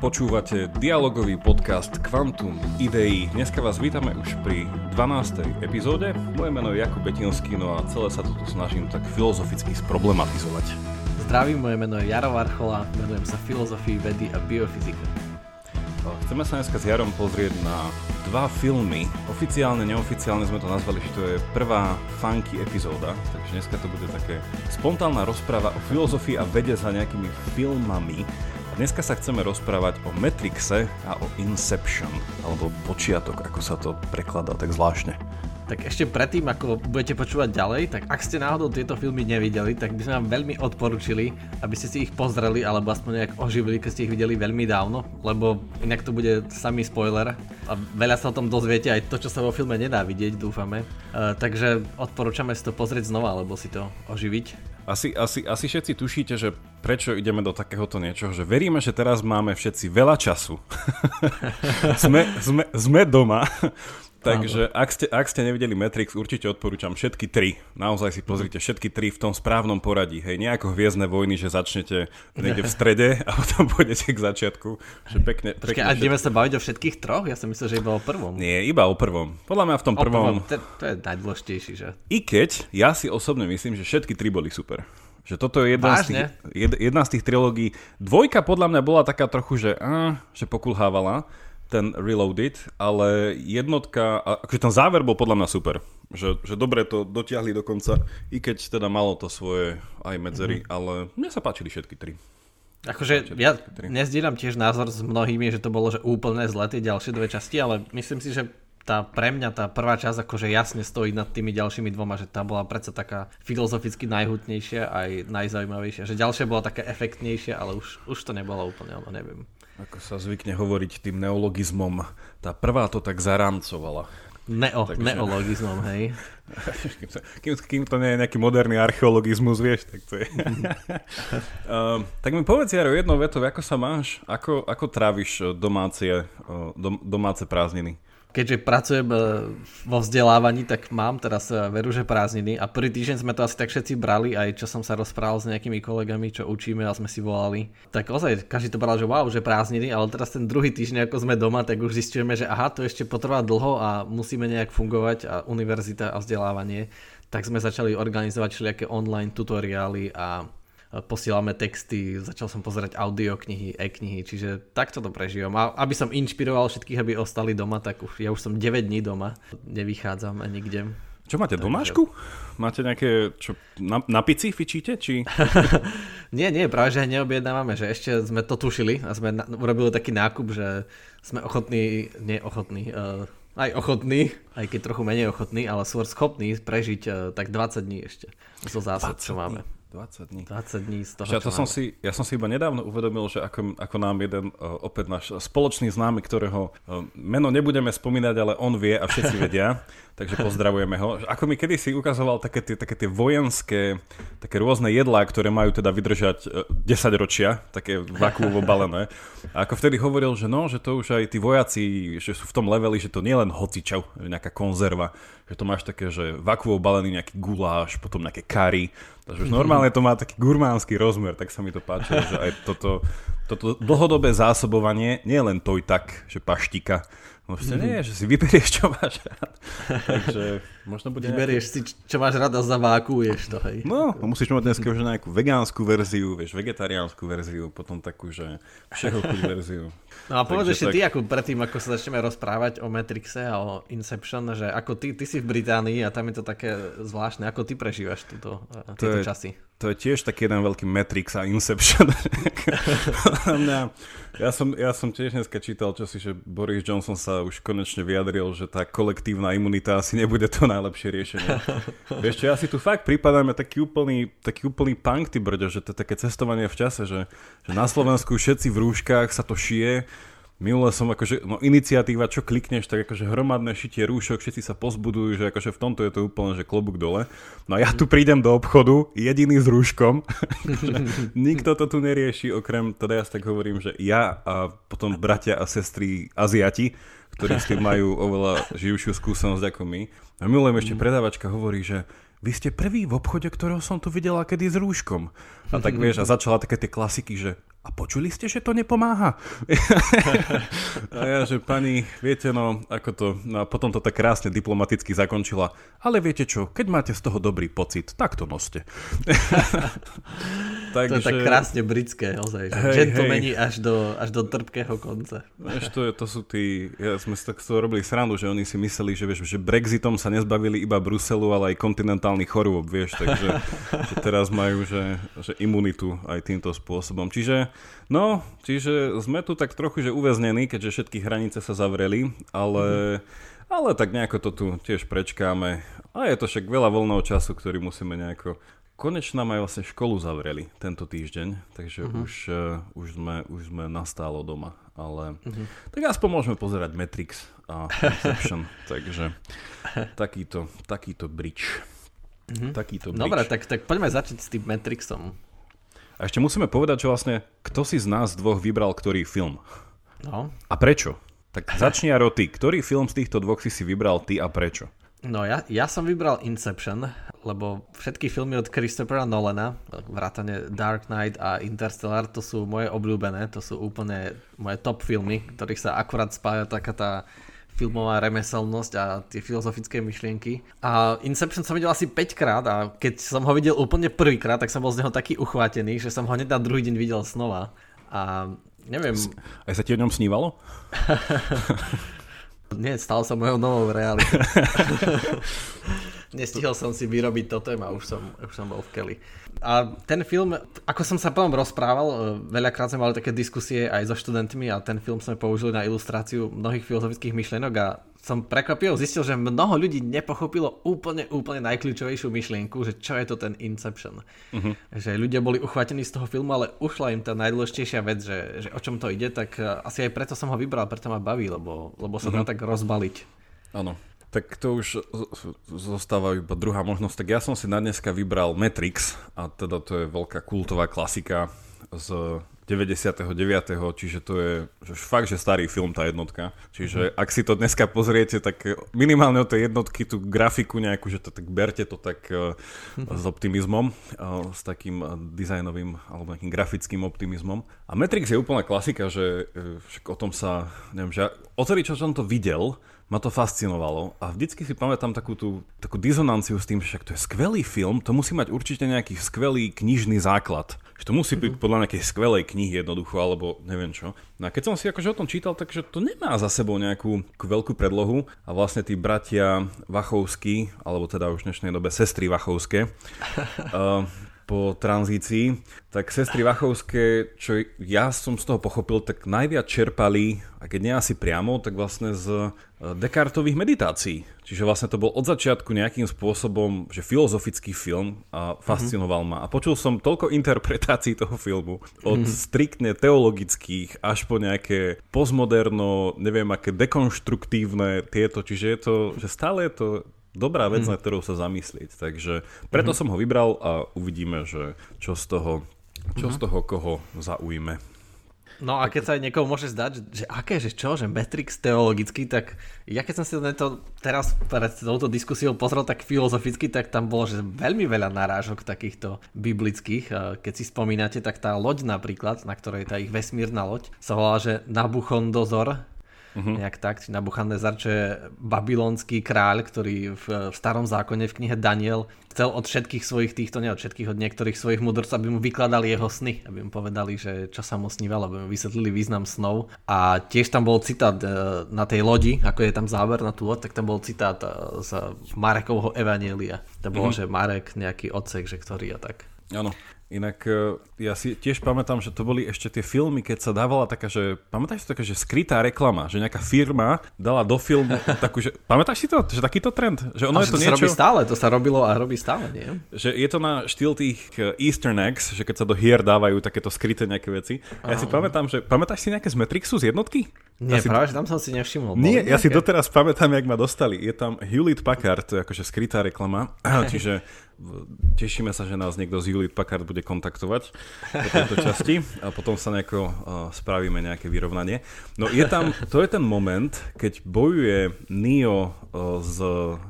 Počúvate dialogový podcast Quantum Ideí. Dneska vás vítame už pri 12. epizóde. Moje meno je Jakub Betinský, no a celé sa tu snažím tak filozoficky sproblematizovať. Zdravím, moje meno je Jaro Varchola, venujem sa filozofii, vedy a biofyzike. Chceme sa dneska s Jarom pozrieť na dva filmy. Oficiálne, neoficiálne sme to nazvali, že to je prvá funky epizóda, takže dneska to bude také spontánna rozpráva o filozofii a vede za nejakými filmami. Dneska sa chceme rozprávať o Matrixe a o Inception, alebo počiatok, ako sa to prekladá tak zvláštne. Tak ešte predtým, ako budete počúvať ďalej, tak ak ste náhodou tieto filmy nevideli, tak by sme vám veľmi odporučili, aby ste si ich pozreli, alebo aspoň nejak oživili, keď ste ich videli veľmi dávno, lebo inak to bude samý spoiler a veľa sa o tom dozviete, aj to, čo sa vo filme nedá vidieť, dúfame. Uh, takže odporúčame si to pozrieť znova, alebo si to oživiť. Asi, asi, asi všetci tušíte, že prečo ideme do takéhoto niečoho, že veríme, že teraz máme všetci veľa času. sme, sme, sme doma, Takže ak ste, ak ste nevideli Matrix, určite odporúčam všetky tri. Naozaj si pozrite všetky tri v tom správnom poradí. Hej, nejako hviezdne vojny, že začnete niekde v strede a potom pôjdete k začiatku. Že pekne, pekne Počkej, a ideme sa baviť o všetkých troch? Ja som myslel, že iba o prvom. Nie, iba o prvom. Podľa mňa v tom prvom... prvom to, to je najdôležitejší, že? I keď ja si osobne myslím, že všetky tri boli super. Že toto je jedna z, tých, jed, jedna z tých trilógií. Dvojka podľa mňa bola taká trochu, že, á, že pokulhávala ten Reloaded, ale jednotka, akože ten záver bol podľa mňa super. Že, že dobre to dotiahli do konca, i keď teda malo to svoje aj medzery, mm-hmm. ale mne sa páčili všetky tri. Akože ja nezdielam tiež názor s mnohými, že to bolo že úplne zle tie ďalšie dve časti, ale myslím si, že tá pre mňa tá prvá časť akože jasne stojí nad tými ďalšími dvoma, že tá bola predsa taká filozoficky najhutnejšia aj najzaujímavejšia, že ďalšia bola taká efektnejšia, ale už, už to nebolo úplne ono, neviem. Ako sa zvykne hovoriť tým neologizmom, tá prvá to tak zarámcovala. Neo, Takže... neologizmom, hej. kým, kým to nie je nejaký moderný archeologizmus, vieš, tak to je. uh, tak mi povedz, Jaro, jednou vetou, ako sa máš? Ako, ako tráviš domácie, dom, domáce prázdniny? Keďže pracujem e, vo vzdelávaní, tak mám teraz e, veru, že prázdniny a prvý týždeň sme to asi tak všetci brali, aj čo som sa rozprával s nejakými kolegami, čo učíme a sme si volali. Tak ozaj, každý to bral, že wow, že prázdniny, ale teraz ten druhý týždeň, ako sme doma, tak už zistujeme, že aha, to ešte potrvá dlho a musíme nejak fungovať a univerzita a vzdelávanie. Tak sme začali organizovať všelijaké online tutoriály a posielame texty, začal som pozerať audioknihy, e-knihy, čiže takto to prežívam. A aby som inšpiroval všetkých, aby ostali doma, tak už, ja už som 9 dní doma, nevychádzam nikde. Čo máte, domášku? Máte nejaké, čo, na, na pici fičíte, či? nie, nie, práve že neobjednávame, že ešte sme to tušili a sme na, urobili taký nákup, že sme ochotní, nie ochotní, uh, aj ochotní, aj keď trochu menej ochotní, ale sú schopní prežiť uh, tak 20 dní ešte zo zásad, čo máme. 20 dní. 20 dní z toho, ja, to som si, ja som si iba nedávno uvedomil, že ako, ako nám jeden uh, opäť náš spoločný známy, ktorého uh, meno nebudeme spomínať, ale on vie a všetci vedia, takže pozdravujeme ho. Ako mi kedysi ukazoval také tie, také tie vojenské, také rôzne jedlá, ktoré majú teda vydržať uh, 10 ročia, také vakúvo balené. A ako vtedy hovoril, že no, že to už aj tí vojaci, že sú v tom leveli, že to nie len hocičov, nejaká konzerva, že to máš také, že vakúvo balený nejaký guláš, potom nejaké kary, takže už normálne to má taký gurmánsky rozmer, tak sa mi to páčilo, že aj toto, toto dlhodobé zásobovanie, nie len to i tak, že paštika, Možno mm-hmm. nie, že si vyberieš, čo máš rád. Takže možno bude Vyberieš nejaký... si, čo máš rád a zavákuješ to, hej. No, musíš mať dneska už nejakú vegánsku verziu, vieš, vegetariánsku verziu, potom takú, že všeho chuť verziu. No a povedz ešte tak... ty, ako predtým, ako sa začneme rozprávať o Matrixe a o Inception, že ako ty, ty si v Británii a tam je to také zvláštne, ako ty prežívaš túto, tieto je, časy. To je tiež taký jeden veľký Matrix a Inception. ja, som, ja som tiež dneska čítal čosi, že Boris Johnson sa už konečne vyjadril, že tá kolektívna imunita asi nebude to najlepšie riešenie. Vieš čo, ja si tu fakt pripadáme taký úplný, taký úplný punk, ty brďo, že to je také cestovanie v čase, že, že na Slovensku všetci v rúškach sa to šije, Minule som akože, no iniciatíva, čo klikneš, tak akože hromadné šitie rúšok, všetci sa pozbudujú, že akože v tomto je to úplne, že klobúk dole. No a ja tu prídem do obchodu, jediný s rúškom, nikto to tu nerieši, okrem, teda ja tak hovorím, že ja a potom bratia a sestry Aziati, ktorí s tým majú oveľa živšiu skúsenosť ako my. A milujem ešte predávačka hovorí, že vy ste prvý v obchode, ktorého som tu videla kedy s rúškom. A tak vieš, a začala také tie klasiky, že a počuli ste, že to nepomáha? a ja, že pani, viete, no, ako to, no a potom to tak krásne diplomaticky zakončila, ale viete čo, keď máte z toho dobrý pocit, tak to noste. Takže... To je tak krásne britské, ozaj, že hej, gentlemani hej. až do, až do trpkého konca. Vieš, to, je, to sú tí, ja sme si tak z toho robili srandu, že oni si mysleli, že, vieš, že Brexitom sa nezbavili iba Bruselu, ale aj kontinentálnych chorôb, vieš, takže že teraz majú, že, že imunitu aj týmto spôsobom. Čiže, no, čiže sme tu tak trochu, že uväznení, keďže všetky hranice sa zavreli, ale... Mm. Ale tak nejako to tu tiež prečkáme. A je to však veľa voľného času, ktorý musíme nejako konečne nám aj vlastne školu zavreli tento týždeň, takže uh-huh. už, uh, už, sme, už sme nastálo doma. Ale uh-huh. tak aspoň môžeme pozerať Matrix a Inception, takže takýto, takýto bridge. Uh-huh. Takýto bridge. Dobre, tak, tak poďme začať s tým Matrixom. A ešte musíme povedať, že vlastne kto si z nás dvoch vybral ktorý film. No. A prečo? Tak začni Aro ty. Ktorý film z týchto dvoch si si vybral ty a prečo? No ja, ja som vybral Inception, lebo všetky filmy od Christophera Nolana, vrátane Dark Knight a Interstellar, to sú moje obľúbené, to sú úplne moje top filmy, ktorých sa akurát spája taká tá filmová remeselnosť a tie filozofické myšlienky. A Inception som videl asi 5 krát a keď som ho videl úplne prvýkrát, tak som bol z neho taký uchvátený, že som ho hneď na druhý deň videl znova. A neviem... Aj sa ti o ňom snívalo? Nie, stal som mojou novou realitou. Nestihol som si vyrobiť toto a už som, už som bol v Kelly. A ten film, ako som sa potom rozprával, e, veľakrát sme mali také diskusie aj so študentmi a ten film sme použili na ilustráciu mnohých filozofických myšlienok a som prekvapil, zistil, že mnoho ľudí nepochopilo úplne, úplne najkľúčovejšiu myšlienku, že čo je to ten Inception. Uh-huh. Že ľudia boli uchvátení z toho filmu, ale ušla im tá najdôležitejšia vec, že, že o čom to ide, tak e, asi aj preto som ho vybral, preto ma baví, lebo, lebo sa uh-huh. dá tak rozbaliť. Áno. Tak to už zostáva iba druhá možnosť. Tak ja som si na dneska vybral Matrix a teda to je veľká kultová klasika z 99. Čiže to je že fakt, že starý film tá jednotka. Čiže mm. ak si to dneska pozriete, tak minimálne od tej jednotky tú grafiku nejakú, že to tak berte to tak uh, s optimizmom, uh, s takým uh, dizajnovým alebo nejakým grafickým optimizmom. A Matrix je úplná klasika, že uh, o tom sa, neviem, že odtedy čo som to videl, ma to fascinovalo a vždycky si pamätám takú tú takú dizonanciu s tým, že však to je skvelý film, to musí mať určite nejaký skvelý knižný základ. Že to musí byť mhm. podľa nejakej skvelej knihy jednoducho, alebo neviem čo. No a keď som si akože o tom čítal, takže to nemá za sebou nejakú veľkú predlohu a vlastne tí bratia Vachovskí, alebo teda už v dnešnej dobe sestry Vachovské, uh, po tranzícii, tak sestry Vachovské, čo ja som z toho pochopil, tak najviac čerpali, a keď nie asi priamo, tak vlastne z e, Descartových meditácií. Čiže vlastne to bol od začiatku nejakým spôsobom, že filozofický film a fascinoval mm-hmm. ma. A počul som toľko interpretácií toho filmu, od mm-hmm. striktne teologických až po nejaké postmoderno, neviem aké dekonštruktívne tieto, čiže je to, že stále je to dobrá vec, mm. na ktorou sa zamyslieť. Takže preto mm. som ho vybral a uvidíme, že čo z toho, čo mm. z toho koho zaujme. No a keď sa aj niekomu môže zdať, že, že aké, že čo, že Matrix teologicky, tak ja keď som si to teraz pred touto diskusiou pozrel tak filozoficky, tak tam bolo, že veľmi veľa narážok takýchto biblických. Keď si spomínate, tak tá loď napríklad, na ktorej tá ich vesmírna loď, sa volá, že Nabuchondozor, uh-huh. nejak tak. Nabuchadnezzar, čo je babylonský kráľ, ktorý v, v starom zákone v knihe Daniel chcel od všetkých svojich týchto, nie od všetkých, od niektorých svojich mudrcov, aby mu vykladali jeho sny, aby mu povedali, že čo sa mu snívalo, aby mu vysvetlili význam snov. A tiež tam bol citát e, na tej lodi, ako je tam záver na tú loď, tak tam bol citát e, z Marekovho Evanielia. To bolo, uh-huh. že Marek nejaký odsek, že ktorý a tak. Áno. Inak e, ja si tiež pamätám, že to boli ešte tie filmy, keď sa dávala taká, že pamätáš si taká, že skrytá reklama, že nejaká firma dala do filmu takú, že pamätáš si to, že takýto trend? Že ono a je to, to niečo... sa robí stále, to sa robilo a robí stále, nie? Že je to na štýl tých e, eastern eggs, že keď sa do hier dávajú takéto skryté nejaké veci. Ja si pamätám, že pamätáš si nejaké z Matrixu z jednotky? Nie, ja si... práve, že tam som si nevšimol. Nie, ja si doteraz pamätám, jak ma dostali. Je tam Hewlett Packard, to je akože skrytá reklama, čiže tešíme sa, že nás niekto z Hewlett Packard bude kontaktovať po tejto časti a potom sa nejako uh, spravíme nejaké vyrovnanie. No je tam, to je ten moment, keď bojuje Neo uh, s,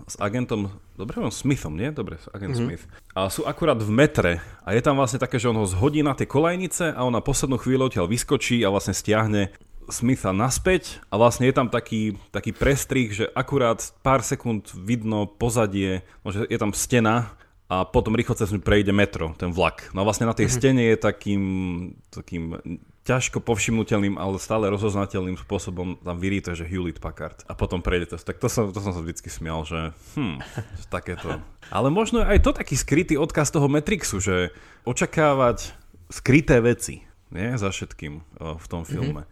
s agentom dobre, on Smithom, nie? Dobre, agent mm-hmm. Smith. A sú akurát v metre a je tam vlastne také, že on ho zhodí na tie kolajnice a on na poslednú chvíľu odtiaľ vyskočí a vlastne stiahne Smitha naspäť a vlastne je tam taký, taký prestrih, že akurát pár sekúnd vidno pozadie, že je tam stena a potom rýchlo cez prejde metro, ten vlak. No a vlastne na tej mm-hmm. stene je takým, takým ťažko povšimnutelným, ale stále rozoznateľným spôsobom tam vyrýte, že Hewlett Packard a potom prejde to. Tak to som, to som sa vždycky smial, že hm, takéto. Ale možno aj to taký skrytý odkaz toho Matrixu, že očakávať skryté veci, nie, za všetkým v tom mhm. filme.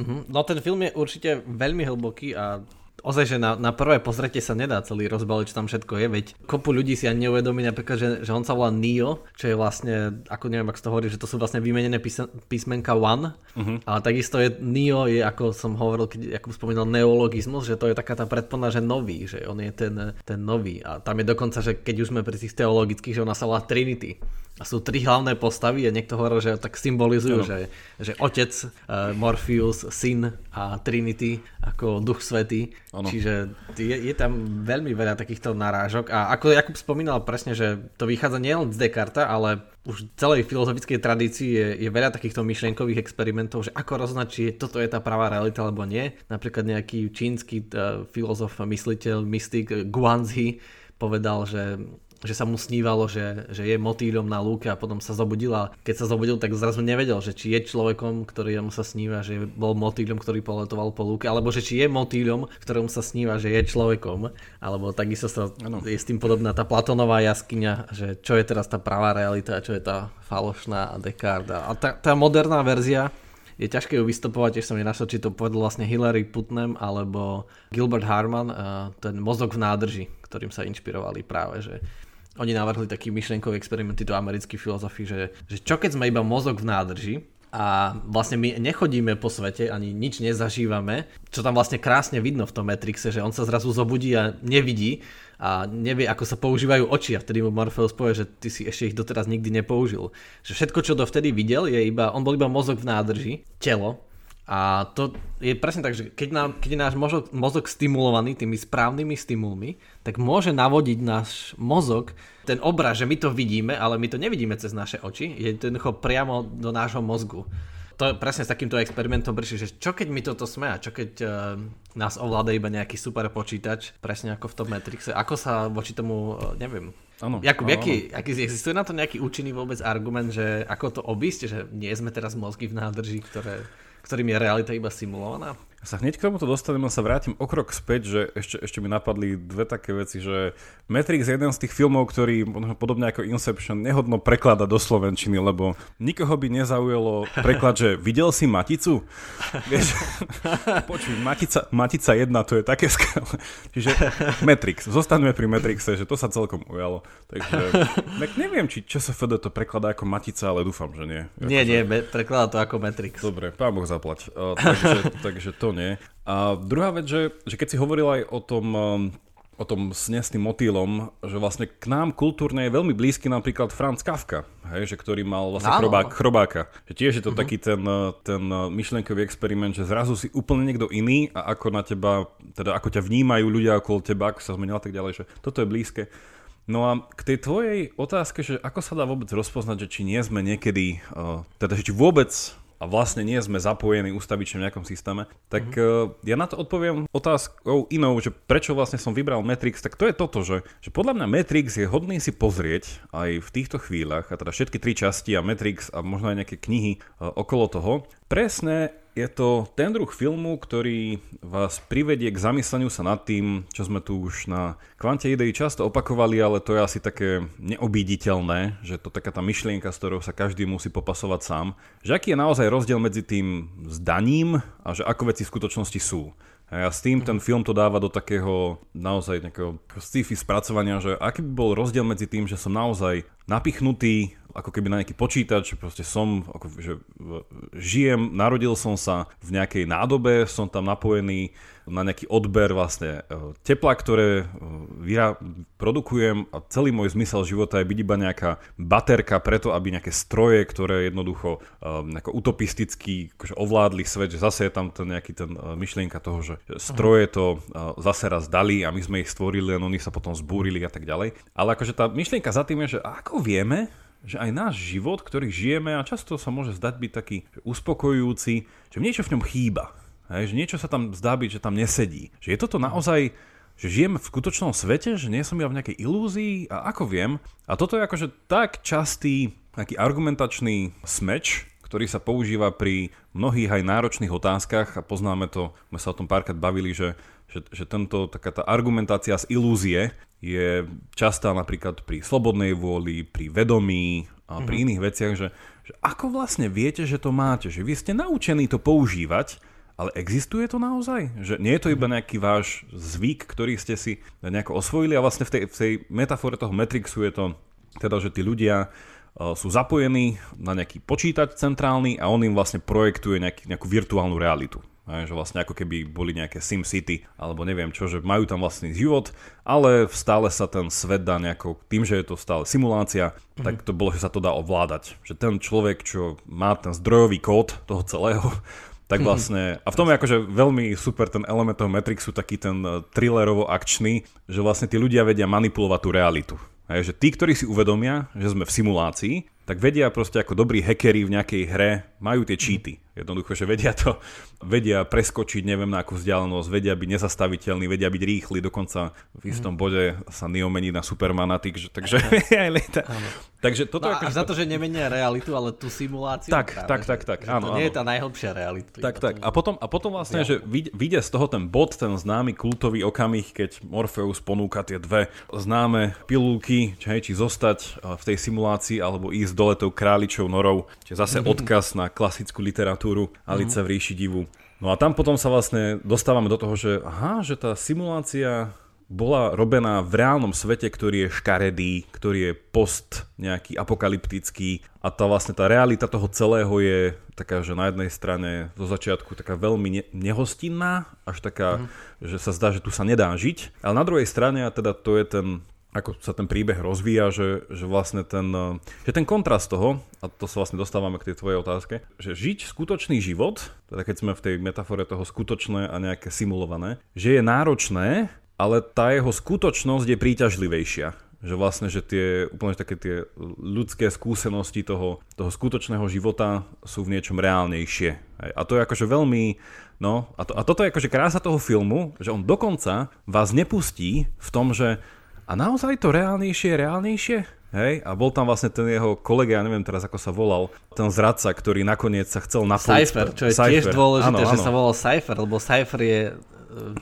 Mm-hmm. No ten film je určite veľmi hlboký a ozaj, že na, na prvé pozretie sa nedá celý rozbaliť, čo tam všetko je, veď kopu ľudí si ani neuvedomí napríklad, že, že on sa volá Neo, čo je vlastne, ako neviem, ak to hovorí, že to sú vlastne vymenené písa, písmenka One, uh-huh. a takisto je Neo, je ako som hovoril, keď, ako spomínal, neologizmus, že to je taká tá predpona, že nový, že on je ten, ten nový. A tam je dokonca, že keď už sme pri tých teologických, že ona sa volá Trinity, sú tri hlavné postavy a niekto hovoril, že tak symbolizujú, že, že otec, uh, Morpheus, syn a Trinity ako duch svetý. Ano. Čiže je, je tam veľmi veľa takýchto narážok a ako Jakub spomínal presne, že to vychádza nielen z Descartes, ale už v celej filozofickej tradícii je, je veľa takýchto myšlienkových experimentov, že ako rozhodnať, či toto je tá pravá realita alebo nie. Napríklad nejaký čínsky uh, filozof, mysliteľ, mystik Guanzi povedal, že že sa mu snívalo, že, že je motýľom na lúke a potom sa zobudil a keď sa zobudil, tak zrazu nevedel, že či je človekom, ktorý mu sa sníva, že bol motýľom, ktorý poletoval po lúke, alebo že či je motýľom, ktorému sa sníva, že je človekom, alebo takisto sa, ano. je s tým podobná tá Platonová jaskyňa, že čo je teraz tá pravá realita a čo je tá falošná Descartes. A tá, tá moderná verzia je ťažké ju vystupovať, tiež som nenašiel, či to povedal vlastne Hillary Putnam alebo Gilbert Harman, ten mozog v nádrži, ktorým sa inšpirovali práve, že oni navrhli taký myšlienkový experiment, do americký filozofi, že, že čo keď sme iba mozog v nádrži, a vlastne my nechodíme po svete, ani nič nezažívame, čo tam vlastne krásne vidno v tom Matrixe, že on sa zrazu zobudí a nevidí a nevie, ako sa používajú oči a vtedy mu Morpheus povie, že ty si ešte ich doteraz nikdy nepoužil. Že všetko, čo dovtedy videl, je iba, on bol iba mozog v nádrži, telo, a to je presne tak, že keď, nám, keď je náš mozog, mozog stimulovaný tými správnymi stimulmi, tak môže navodiť náš mozog ten obraz, že my to vidíme, ale my to nevidíme cez naše oči, je to jednoducho priamo do nášho mozgu. To je presne s takýmto experimentom prišli, že čo keď my toto sme a čo keď uh, nás ovláda iba nejaký super počítač, presne ako v tom Matrixe, ako sa voči tomu, uh, neviem, Ano, Jakub, ano, aký, aký, existuje na to nejaký účinný vôbec argument, že ako to obísť, že nie sme teraz mozgy v nádrži, ktoré ktorým je realita iba simulovaná? Sa hneď k tomuto dostanem, len sa vrátim o krok späť, že ešte, ešte mi napadli dve také veci, že Matrix je jeden z tých filmov, ktorý podobne ako Inception nehodno preklada do Slovenčiny, lebo nikoho by nezaujalo preklad, že videl si Maticu? Vieš, počuj, Matica, Matica 1, to je také skvelé. Čiže Matrix, zostaneme pri Matrixe, že to sa celkom ujalo. Takže tak neviem, či FD to prekladá ako Matica, ale dúfam, že nie. Nie, nie, prekladá to ako Matrix. Dobre, pán Boh zaplať. Takže, takže to nie. A druhá vec, že, že keď si hovoril aj o tom, um, o tom sne s tým motýlom, že vlastne k nám kultúrne je veľmi blízky napríklad Franz Kafka, hej, že ktorý mal vlastne chrobák, chrobáka. Že tiež je to uh-huh. taký ten, ten myšlenkový experiment, že zrazu si úplne niekto iný a ako na teba, teda ako ťa vnímajú ľudia okolo teba, ako sa zmenil a tak ďalej, že toto je blízke. No a k tej tvojej otázke, že ako sa dá vôbec rozpoznať, že či nie sme niekedy, teda že či vôbec a vlastne nie sme zapojení ustavične v nejakom systéme, tak mm-hmm. ja na to odpoviem otázkou inou, že prečo vlastne som vybral Matrix, tak to je toto, že, že podľa mňa Matrix je hodný si pozrieť aj v týchto chvíľach, a teda všetky tri časti a Matrix a možno aj nejaké knihy uh, okolo toho, presne je to ten druh filmu, ktorý vás privedie k zamysleniu sa nad tým, čo sme tu už na kvante idei často opakovali, ale to je asi také neobíditeľné, že to taká tá myšlienka, s ktorou sa každý musí popasovať sám, že aký je naozaj rozdiel medzi tým zdaním a že ako veci v skutočnosti sú. A s tým ten film to dáva do takého naozaj nejakého sci-fi spracovania, že aký by bol rozdiel medzi tým, že som naozaj napichnutý ako keby na nejaký počítač, proste som, ako, že žijem, narodil som sa v nejakej nádobe, som tam napojený na nejaký odber vlastne e, tepla, ktoré e, vyra- produkujem a celý môj zmysel života je byť iba nejaká baterka preto, aby nejaké stroje, ktoré jednoducho um, utopisticky akože ovládli svet, že zase je tam ten nejaký ten uh, myšlienka toho, že stroje to zase raz dali a my sme ich stvorili, len oni sa potom zbúrili a tak ďalej. Ale akože tá myšlienka za tým je, že ako vieme, že aj náš život, ktorý žijeme a často sa môže zdať byť taký uspokojujúci, že niečo v ňom chýba. Hej, že niečo sa tam zdá byť, že tam nesedí. Že je toto naozaj, že žijem v skutočnom svete, že nie som ja v nejakej ilúzii a ako viem. A toto je akože tak častý taký argumentačný smeč, ktorý sa používa pri mnohých aj náročných otázkach a poznáme to, sme sa o tom párkrát bavili, že, že, že tento, taká tá argumentácia z ilúzie je častá napríklad pri slobodnej vôli, pri vedomí a pri mm-hmm. iných veciach, že, že ako vlastne viete, že to máte, že vy ste naučení to používať, ale existuje to naozaj? Že nie je to iba nejaký váš zvyk, ktorý ste si nejako osvojili a vlastne v tej, v tej metafore toho Matrixu je to teda, že tí ľudia uh, sú zapojení na nejaký počítač centrálny a on im vlastne projektuje nejaký, nejakú virtuálnu realitu. Že vlastne ako keby boli nejaké Sim City, alebo neviem čo, že majú tam vlastný život, ale stále sa ten svet dá nejako, tým, že je to stále simulácia, mm-hmm. tak to bolo, že sa to dá ovládať. Že ten človek, čo má ten zdrojový kód toho celého, tak mhm. vlastne, a v tom je akože veľmi super ten element toho Matrixu, taký ten eh, thrillerovo-akčný, že vlastne tí ľudia vedia manipulovať tú realitu. Hej, že tí, ktorí si uvedomia, že sme v simulácii, tak vedia proste ako dobrí hackeri v nejakej hre, majú tie cheaty. Jednoducho, že vedia to, vedia preskočiť neviem na akú vzdialenosť, vedia byť nezastaviteľní, vedia byť rýchli, dokonca v istom mm. bode sa Neo mení na Supermana, takže, takže aj lieta. Takže toto no, až za to, že nemenia realitu, ale tú simuláciu. Tak, práve, tak, tak, tak, že áno, to nie áno. je tá najhlbšia realita. Tak, tak. A potom, a potom vlastne, ja. že vyjde z toho ten bod, ten známy kultový okamih, keď Morpheus ponúka tie dve známe pilulky, či, hej, či zostať v tej simulácii, alebo ísť dole tou králičou norou, čiže zase odkaz na klasickú literatúru literatúru Alice mm-hmm. v ríši divu. No a tam potom sa vlastne dostávame do toho, že aha, že tá simulácia bola robená v reálnom svete, ktorý je škaredý, ktorý je post nejaký apokalyptický a tá vlastne tá realita toho celého je taká, že na jednej strane zo začiatku taká veľmi ne- nehostinná, až taká, mm. že sa zdá, že tu sa nedá žiť, ale na druhej strane, a teda to je ten ako sa ten príbeh rozvíja, že, že vlastne ten, eh, že ten kontrast toho, a to sa vlastne dostávame k tej tvojej otázke, že žiť skutočný život, teda keď sme v tej metafore toho skutočné a nejaké simulované, že je náročné, ale tá jeho skutočnosť je príťažlivejšia. Že vlastne, že tie úplne také tie ľudské skúsenosti toho, toho skutočného života sú v niečom reálnejšie. A to je akože veľmi, no, a, to, a toto je akože krása toho filmu, že on dokonca vás nepustí v tom, že a naozaj to reálnejšie reálnejšie? Hej? A bol tam vlastne ten jeho kolega, ja neviem teraz ako sa volal, ten zradca, ktorý nakoniec sa chcel napojiť. Cypher, čo je Cypher. tiež dôležité, ano, že ano. sa volal Cypher, lebo Cypher je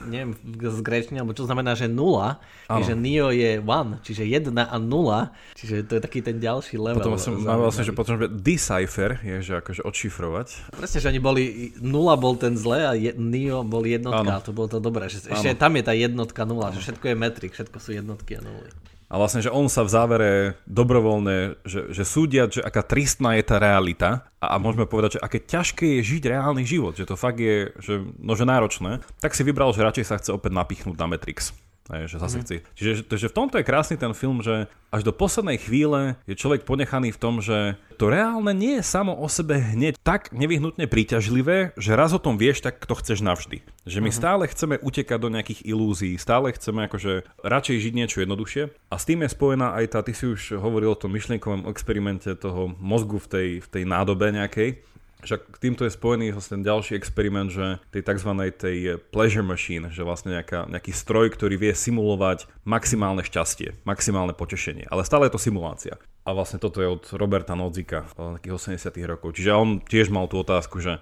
neviem z grečtiny, alebo čo znamená, že nula, ano. že Neo je one, čiže jedna a nula, čiže to je taký ten ďalší level. Potom vlastne, mám vlastne, že potom, že decipher je, že akože odšifrovať. Presne, že oni boli, nula bol ten zle a je, Neo bol jednotka, ano. to bolo to dobré, že ešte ano. tam je tá jednotka nula, ano. že všetko je metrik, všetko sú jednotky a nuly. A vlastne, že on sa v závere dobrovoľne, že, že súdia, že aká tristná je tá realita a, a môžeme povedať, že aké ťažké je žiť reálny život, že to fakt je že, no, že náročné, tak si vybral, že radšej sa chce opäť napichnúť na Matrix. Aj, že zase mm. chci. Čiže že v tomto je krásny ten film, že až do poslednej chvíle je človek ponechaný v tom, že to reálne nie je samo o sebe hneď tak nevyhnutne príťažlivé, že raz o tom vieš, tak to chceš navždy. Že my mm-hmm. stále chceme utekať do nejakých ilúzií, stále chceme akože radšej žiť niečo jednoduchšie. A s tým je spojená aj tá, ty si už hovoril o tom myšlienkovom experimente toho mozgu v tej, v tej nádobe nejakej, však týmto je spojený vlastne ďalší experiment, že tej tzv. tej pleasure machine, že vlastne nejaká, nejaký stroj, ktorý vie simulovať maximálne šťastie, maximálne potešenie, ale stále je to simulácia. A vlastne toto je od Roberta Nodzika, takých 80 rokov. Čiže on tiež mal tú otázku, že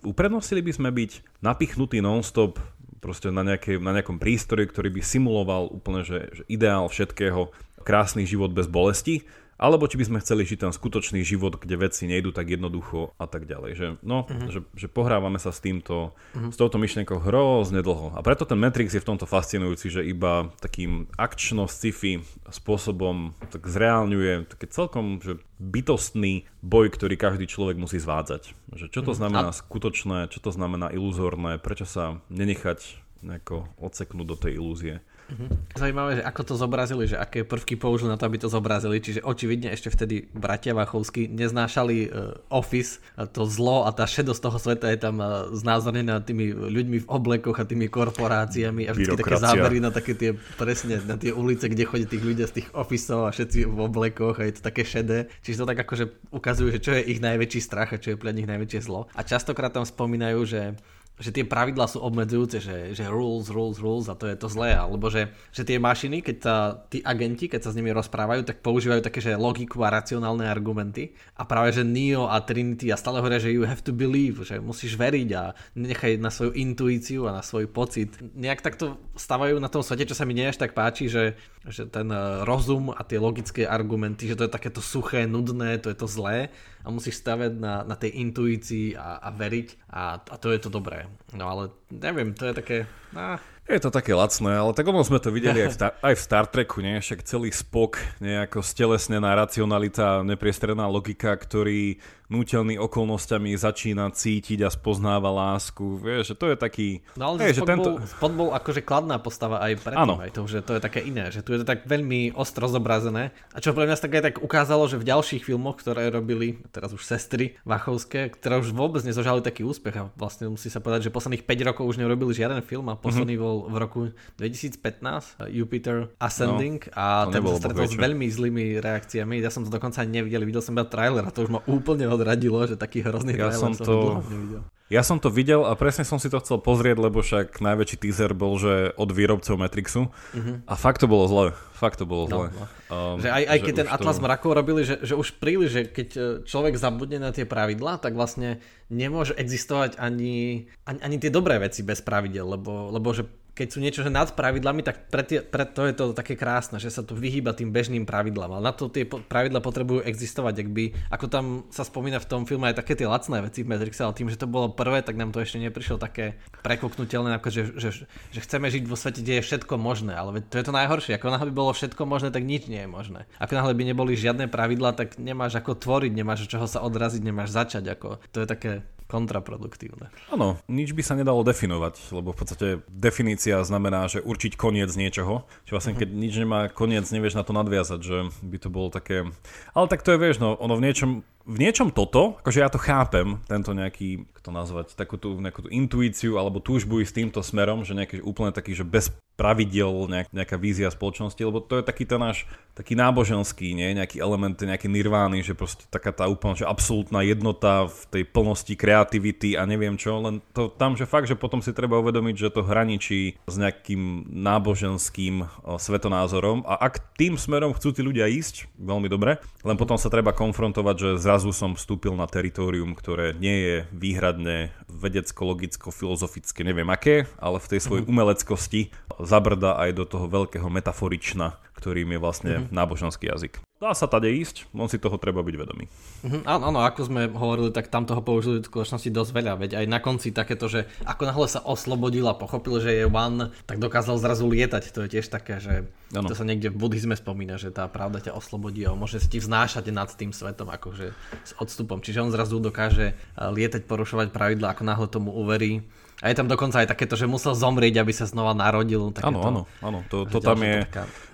uprednostili by sme byť napichnutí non-stop proste na, nejakej, na nejakom prístroji, ktorý by simuloval úplne že, že ideál všetkého, krásny život bez bolesti, alebo či by sme chceli žiť ten skutočný život, kde veci nejdú tak jednoducho a tak ďalej. Že, no, uh-huh. že, že pohrávame sa s týmto, uh-huh. s touto myšlienkou hrozne dlho. A preto ten Matrix je v tomto fascinujúci, že iba takým akčno-sci-fi spôsobom tak zreálňuje také celkom že bytostný boj, ktorý každý človek musí zvádzať. Že čo to znamená skutočné, čo to znamená iluzórne, prečo sa nenechať nejako odseknúť do tej ilúzie. Mhm. Zajímavé, že ako to zobrazili, že aké prvky použili na to, aby to zobrazili. Čiže očividne ešte vtedy bratia Vachovskí neznášali uh, Office, to zlo a tá šedosť toho sveta je tam uh, znázornená tými ľuďmi v oblekoch a tými korporáciami a vždy také zábery na také tie, presne, na tie ulice, kde chodí tých ľudia z tých ofisov a všetci v oblekoch a je to také šedé. Čiže to tak akože ukazujú, že čo je ich najväčší strach a čo je pre nich najväčšie zlo. A častokrát tam spomínajú, že že tie pravidlá sú obmedzujúce, že, že rules, rules, rules a to je to zlé, alebo že, že tie mašiny, keď sa, tí agenti, keď sa s nimi rozprávajú, tak používajú také, že logiku a racionálne argumenty a práve, že Neo a Trinity a stále hovoria, že you have to believe, že musíš veriť a nechaj na svoju intuíciu a na svoj pocit. Nejak takto stavajú na tom svete, čo sa mi nie až tak páči, že, že ten eh, rozum a tie logické argumenty, že to je takéto suché, nudné, to je to zlé a musíš stavať na, na tej intuícii a, a veriť a, a to je to dobré. No ale neviem, to je také... Ah. Je to také lacné, ale tak ono sme to videli aj v, ta- aj v Star Treku, nie? Však celý spok, nejako stelesnená racionalita, nepriestrená logika, ktorý núteľný okolnostiami začína cítiť a spoznáva lásku. Vieš, že to je taký... No ale že tento... Spot bol akože kladná postava aj predtým, aj to, že to je také iné, že tu je to tak veľmi ostro zobrazené. A čo pre mňa tak aj tak ukázalo, že v ďalších filmoch, ktoré robili teraz už sestry Vachovské, ktoré už vôbec nezožali taký úspech a vlastne musí sa povedať, že posledných 5 rokov už nerobili žiaden film a posledný mm-hmm. bol v roku 2015 Jupiter Ascending no, a ten sa stretol s veľmi zlými reakciami. Ja som to dokonca nevidel, videl som iba trailer a to už ma úplne od odradilo, že taký hrozný ja som to... nevidel. Ja som to videl a presne som si to chcel pozrieť, lebo však najväčší teaser bol, že od výrobcov Matrixu uh-huh. a fakt to bolo zle. Fakt to bolo no, zle. No. Um, že aj, aj keď ten Atlas to... mrakov robili, že, že už príliš, že keď e, človek zabudne na tie pravidlá, tak vlastne nemôže existovať ani, ani, ani tie dobré veci bez pravidel, lebo, lebo že keď sú niečo že nad pravidlami, tak preto pre to je to také krásne, že sa to vyhýba tým bežným pravidlám. Ale na to tie pravidla potrebujú existovať, ak by, ako tam sa spomína v tom filme aj také tie lacné veci v Matrixe, ale tým, že to bolo prvé, tak nám to ešte neprišlo také prekoknutelné, ako že, že, že, chceme žiť vo svete, kde je všetko možné. Ale to je to najhoršie. Ako náhle by bolo všetko možné, tak nič nie je možné. Ako náhle by neboli žiadne pravidlá, tak nemáš ako tvoriť, nemáš čoho sa odraziť, nemáš začať. Ako, to je také kontraproduktívne. Áno, nič by sa nedalo definovať, lebo v podstate definícia znamená, že určiť koniec niečoho. Čiže vlastne keď nič nemá koniec, nevieš na to nadviazať, že by to bolo také... Ale tak to je, vieš, no, ono v niečom v niečom toto, akože ja to chápem, tento nejaký, ako to nazvať, takú tú, nejakú tú intuíciu alebo túžbu s týmto smerom, že nejaký úplne taký, že bez pravidel nejak, nejaká vízia spoločnosti, lebo to je taký ten náš taký náboženský, nie? nejaký element, nejaký nirvány, že proste taká tá úplne, že absolútna jednota v tej plnosti kreativity a neviem čo, len to tam, že fakt, že potom si treba uvedomiť, že to hraničí s nejakým náboženským svetonázorom a ak tým smerom chcú tí ľudia ísť, veľmi dobre, len potom sa treba konfrontovať, že zrazu som vstúpil na teritorium, ktoré nie je výhradne vedecko-logicko-filozofické, neviem aké, ale v tej svojej mhm. umeleckosti zabrda aj do toho veľkého metaforična, ktorým je vlastne mm-hmm. náboženský jazyk. Dá sa tade ísť, on si toho treba byť vedomý. Mm-hmm. Áno, áno, ako sme hovorili, tak tam toho použili v skutočnosti dosť veľa, veď aj na konci takéto, že ako náhle sa oslobodil a pochopil, že je one, tak dokázal zrazu lietať, to je tiež také, že ano. to sa niekde v buddhizme spomína, že tá pravda ťa oslobodí a môže si ti vznášať nad tým svetom, akože s odstupom. Čiže on zrazu dokáže lietať, porušovať pravidla, ako náhle tomu uverí a je tam dokonca aj takéto, že musel zomrieť, aby sa znova narodil. Áno, áno, áno, to, to tam je.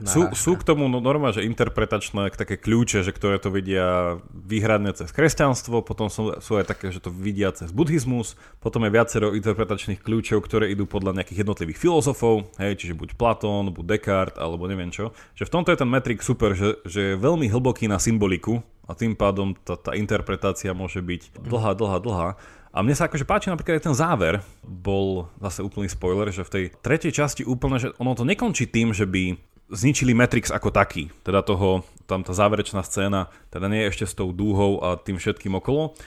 Sú, sú k tomu no, normálne, že interpretačné také kľúče, že ktoré to vidia výhradne cez kresťanstvo, potom sú, sú aj také, že to vidia cez buddhizmus, potom je viacero interpretačných kľúčov, ktoré idú podľa nejakých jednotlivých filozofov, hej, čiže buď Platón, buď Descartes, alebo neviem čo. Že v tomto je ten metrik super, že, že je veľmi hlboký na symboliku a tým pádom tá, tá interpretácia môže byť dlhá, dlhá, dlhá. A mne sa akože páči napríklad aj ten záver, bol zase úplný spoiler, že v tej tretej časti úplne, že ono to nekončí tým, že by zničili Matrix ako taký, teda toho, tam tá záverečná scéna, teda nie je ešte s tou dúhou a tým všetkým okolo,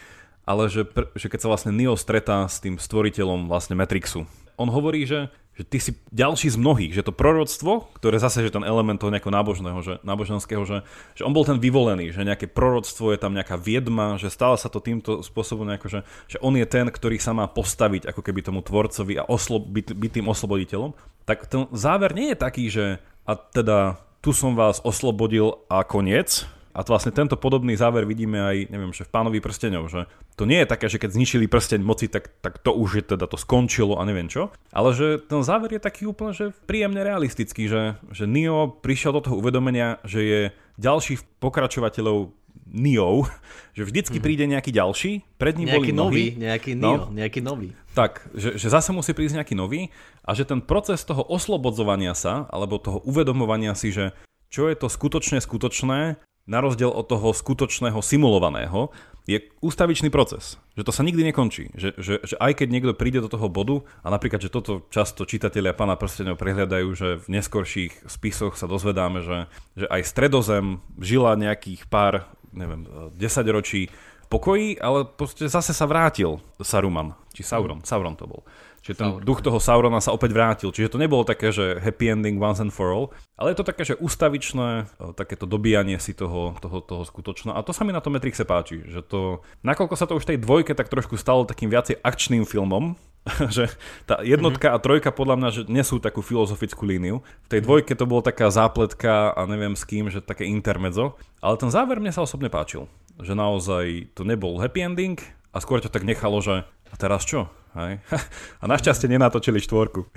ale že, že keď sa vlastne Neo stretá s tým stvoriteľom vlastne Matrixu, on hovorí, že že ty si ďalší z mnohých, že to proroctvo, ktoré zase, že ten element toho nejakého nábožného, že, náboženského, že, že on bol ten vyvolený, že nejaké proroctvo, je tam nejaká viedma, že stále sa to týmto spôsobom nejako, že, že on je ten, ktorý sa má postaviť ako keby tomu tvorcovi a oslo, byť, byť tým osloboditeľom, tak ten záver nie je taký, že a teda tu som vás oslobodil a koniec, a to vlastne tento podobný záver vidíme aj, neviem, že v pánovi prsteňov, že to nie je také, že keď zničili prsteň moci, tak, tak to už je teda to skončilo a neviem čo, ale že ten záver je taký úplne, že príjemne realistický, že, že Neo prišiel do toho uvedomenia, že je ďalší pokračovateľov Neo, že vždycky mm-hmm. príde nejaký ďalší, pred ním nejaký boli nový, mnohí, nejaký Neo, no, nejaký nový. Tak, že, že zase musí prísť nejaký nový a že ten proces toho oslobodzovania sa, alebo toho uvedomovania si, že čo je to skutočne skutočné na rozdiel od toho skutočného simulovaného, je ústavičný proces. Že to sa nikdy nekončí. Že, že, že aj keď niekto príde do toho bodu, a napríklad, že toto často čitatelia pána prstenov prehľadajú, že v neskorších spisoch sa dozvedáme, že, že aj stredozem žila nejakých pár, neviem, 10 ročí pokoji, ale zase sa vrátil Saruman, či Sauron, Sauron to bol. Čiže ten Sauron. duch toho Saurona sa opäť vrátil. Čiže to nebolo také, že happy ending once and for all, ale je to také, že ustavičné, e, takéto dobíjanie si toho, toho, toho skutočného. A to sa mi na tom Matrixe páči, že to, nakoľko sa to už tej dvojke tak trošku stalo takým viacej akčným filmom, že tá jednotka mm-hmm. a trojka podľa mňa, že nesú takú filozofickú líniu. V tej dvojke to bolo taká zápletka a neviem s kým, že také intermedzo. Ale ten záver mne sa osobne páčil. Že naozaj to nebol happy ending a skôr to tak nechalo, že a teraz čo? Hej. A našťastie nenatočili štvorku.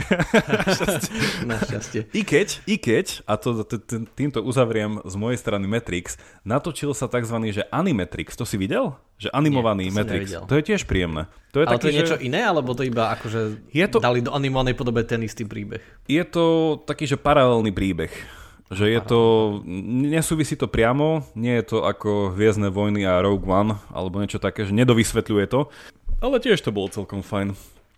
našťastie. I keď, i keď, a to, týmto uzavriem z mojej strany Matrix, natočil sa tzv. že Animatrix. To si videl? Že animovaný Nie, to Matrix. To je tiež príjemné. To je Ale taký, to je že... niečo iné, alebo to iba akože je to... dali do animovanej podobe ten istý príbeh? Je to taký, že paralelný príbeh. Že je to, nesúvisí to priamo, nie je to ako Hviezdne vojny a Rogue One, alebo niečo také, že nedovysvetľuje to. Ale tiež to bolo celkom fajn.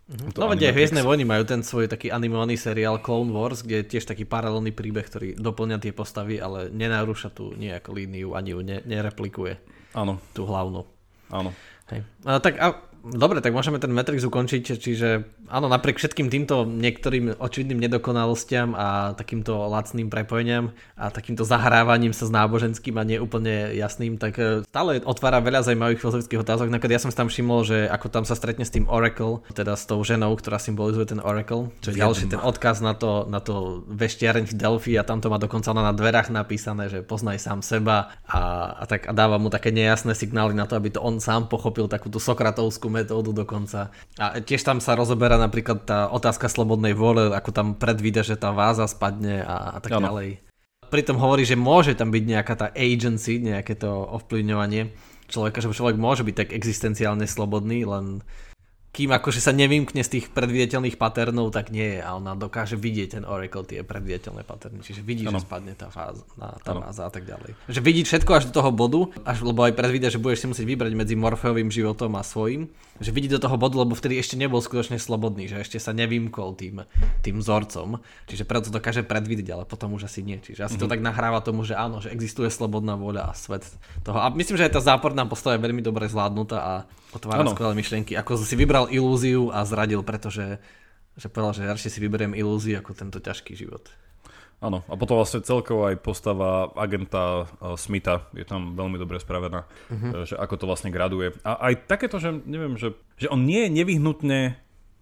Mm-hmm. No veď Hviezdne vojny majú ten svoj taký animovaný seriál Clone Wars, kde je tiež taký paralelný príbeh, ktorý doplňa tie postavy, ale nenarúša tú nejakú líniu, ani ju ne, nereplikuje. Áno. Tú hlavnú. Áno. Hej. A, tak a Dobre, tak môžeme ten Matrix ukončiť, čiže áno, napriek všetkým týmto niektorým očividným nedokonalostiam a takýmto lacným prepojeniam a takýmto zahrávaním sa s náboženským a neúplne jasným, tak e, stále otvára veľa zaujímavých filozofických otázok. Nakoniec ja som si tam všimol, že ako tam sa stretne s tým Oracle, teda s tou ženou, ktorá symbolizuje ten Oracle, čo je ďalší ten odkaz na to, na to veštiareň v Delphi a tam to má dokonca na dverách napísané, že poznaj sám seba a, a, tak, a dáva mu také nejasné signály na to, aby to on sám pochopil takúto sokratovskú metódu dokonca. A tiež tam sa rozoberá napríklad tá otázka slobodnej vôle, ako tam predvíde, že tá váza spadne a, a tak ano. ďalej. Pritom hovorí, že môže tam byť nejaká tá agency, nejaké to ovplyvňovanie človeka, že človek môže byť tak existenciálne slobodný, len kým akože sa nevymkne z tých predvidateľných paternov, tak nie je. A ona dokáže vidieť ten Oracle, tie predvidateľné paterny. Čiže vidí, ano. že spadne tá fáza, tá fáza a tak ďalej. Že vidí všetko až do toho bodu, až, lebo aj predvída, že budeš si musieť vybrať medzi Morfeovým životom a svojím. Že vidí do toho bodu, lebo vtedy ešte nebol skutočne slobodný, že ešte sa nevymkol tým, tým vzorcom. Čiže preto to dokáže predvídať, ale potom už asi nie. Čiže asi mm-hmm. to mhm. tak nahráva tomu, že áno, že existuje slobodná vôľa a svet toho. A myslím, že aj tá záporná postava je veľmi dobre zvládnutá a otvára skvelé myšlienky. Ako si vybral ilúziu a zradil, pretože že povedal, že radšej si vyberiem ilúziu ako tento ťažký život. Áno, a potom vlastne celkovo aj postava agenta uh, Smitha je tam veľmi dobre spravená, uh-huh. že ako to vlastne graduje. A aj takéto, že neviem, že, že on nie je nevyhnutne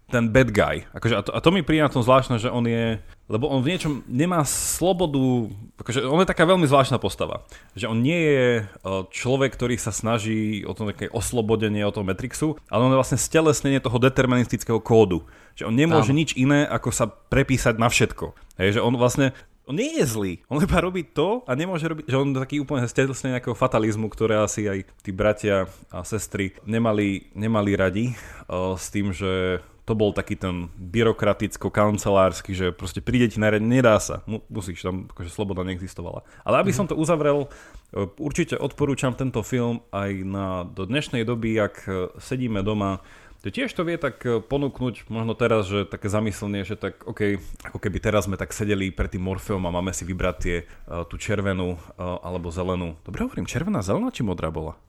ten bad guy. Akože, a, to, a to mi príde na tom zvláštne, že on je, lebo on v niečom nemá slobodu, akože on je taká veľmi zvláštna postava. Že on nie je e, človek, ktorý sa snaží o to také oslobodenie od toho Matrixu, ale on je vlastne stelesnenie toho deterministického kódu. Že on nemôže Áno. nič iné, ako sa prepísať na všetko. Hej, že on vlastne on nie je zlý, on iba robí to a nemôže robiť, že on taký úplne stelesne nejakého fatalizmu, ktoré asi aj tí bratia a sestry nemali, nemali radi uh, s tým, že to bol taký ten byrokraticko-kancelársky, že proste príde ti na nedá sa, musíš, tam akože sloboda neexistovala. Ale aby mm-hmm. som to uzavrel, e, určite odporúčam tento film aj na, do dnešnej doby, ak e, sedíme doma, to tiež to vie tak e, ponúknuť možno teraz, že také zamyslenie, že tak OK, ako keby teraz sme tak sedeli pred tým Morfeom a máme si vybrať tie, tú červenú alebo zelenú. Dobre hovorím, červená, zelená či modrá bola?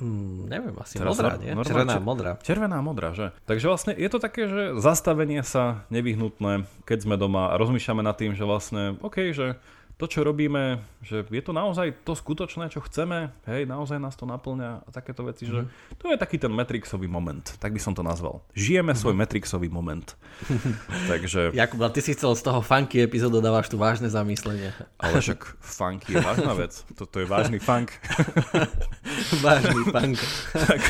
Mm, neviem, asi Teraz modrá, nie? Normálne, Červená a modrá. Červená a modrá, že? Takže vlastne je to také, že zastavenie sa nevyhnutné, keď sme doma a rozmýšľame nad tým, že vlastne, OK, že to, čo robíme, že je to naozaj to skutočné, čo chceme, hej, naozaj nás to naplňa a takéto veci, mm. že mhm. to je taký ten Matrixový moment, tak by som to nazval. Žijeme mm. svoj Matrixový moment. Takže... Jakub, ty si chcel z toho funky epizódu dávaš tu vážne zamyslenie. Ale však funky je vážna vec. Toto je vážny funk. vážny funk. tak,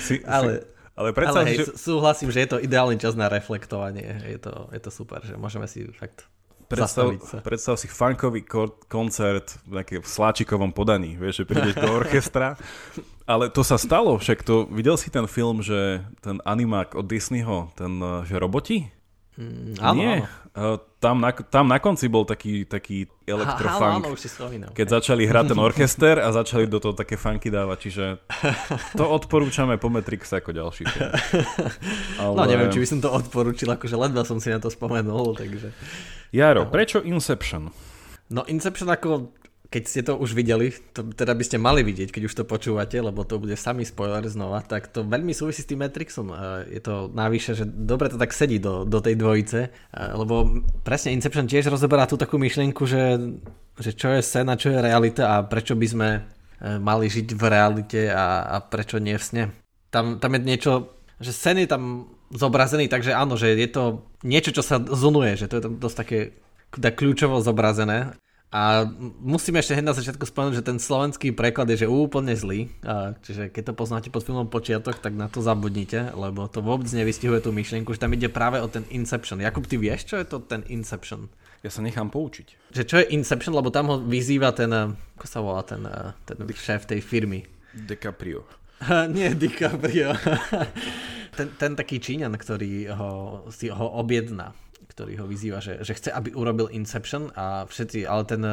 si, ale... Ale, predsa, ale hej, že... súhlasím, že je to ideálny čas na reflektovanie. Je to, je to super, že môžeme si fakt predstav, predstav si funkový ko- koncert v nejaké sláčikovom podaní, vieš, že prídeš do orchestra. Ale to sa stalo, však to, videl si ten film, že ten animák od Disneyho, ten, eh, že roboti? Mm, áno, Nie, áno. Eh, tam na, tam na konci bol taký, taký elektrofunk. Áno, áno, už si Keď začali hrať ten orchester a začali do toho také funky dávať, čiže to odporúčame po Matrix ako ďalší film. Ale... No neviem, či by som to odporúčil, akože ledva som si na to spomenul, takže... Jaro, prečo Inception? No Inception ako keď ste to už videli, to teda by ste mali vidieť, keď už to počúvate, lebo to bude samý spoiler znova, tak to veľmi súvisí s tým Matrixom. Je to navyše, že dobre to tak sedí do, do tej dvojice, lebo presne Inception tiež rozoberá tú takú myšlienku, že, že čo je sen a čo je realita a prečo by sme e, mali žiť v realite a, a prečo nie v sne. Tam, tam je niečo, že sen je tam zobrazený, takže áno, že je to niečo, čo sa zunuje, že to je tam dosť také tak kľúčovo zobrazené a musím ešte hneď na začiatku spomenúť, že ten slovenský preklad je že úplne zlý. Čiže keď to poznáte pod filmom Počiatok, tak na to zabudnite, lebo to vôbec nevystihuje tú myšlienku, že tam ide práve o ten Inception. Jakub, ty vieš, čo je to ten Inception? Ja sa nechám poučiť. Že čo je Inception, lebo tam ho vyzýva ten, ako sa volá ten, ten šéf tej firmy? DiCaprio. Nie DiCaprio. ten, ten taký Číňan, ktorý ho, si ho objedná ktorý ho vyzýva, že, že chce, aby urobil Inception a všetci, ale ten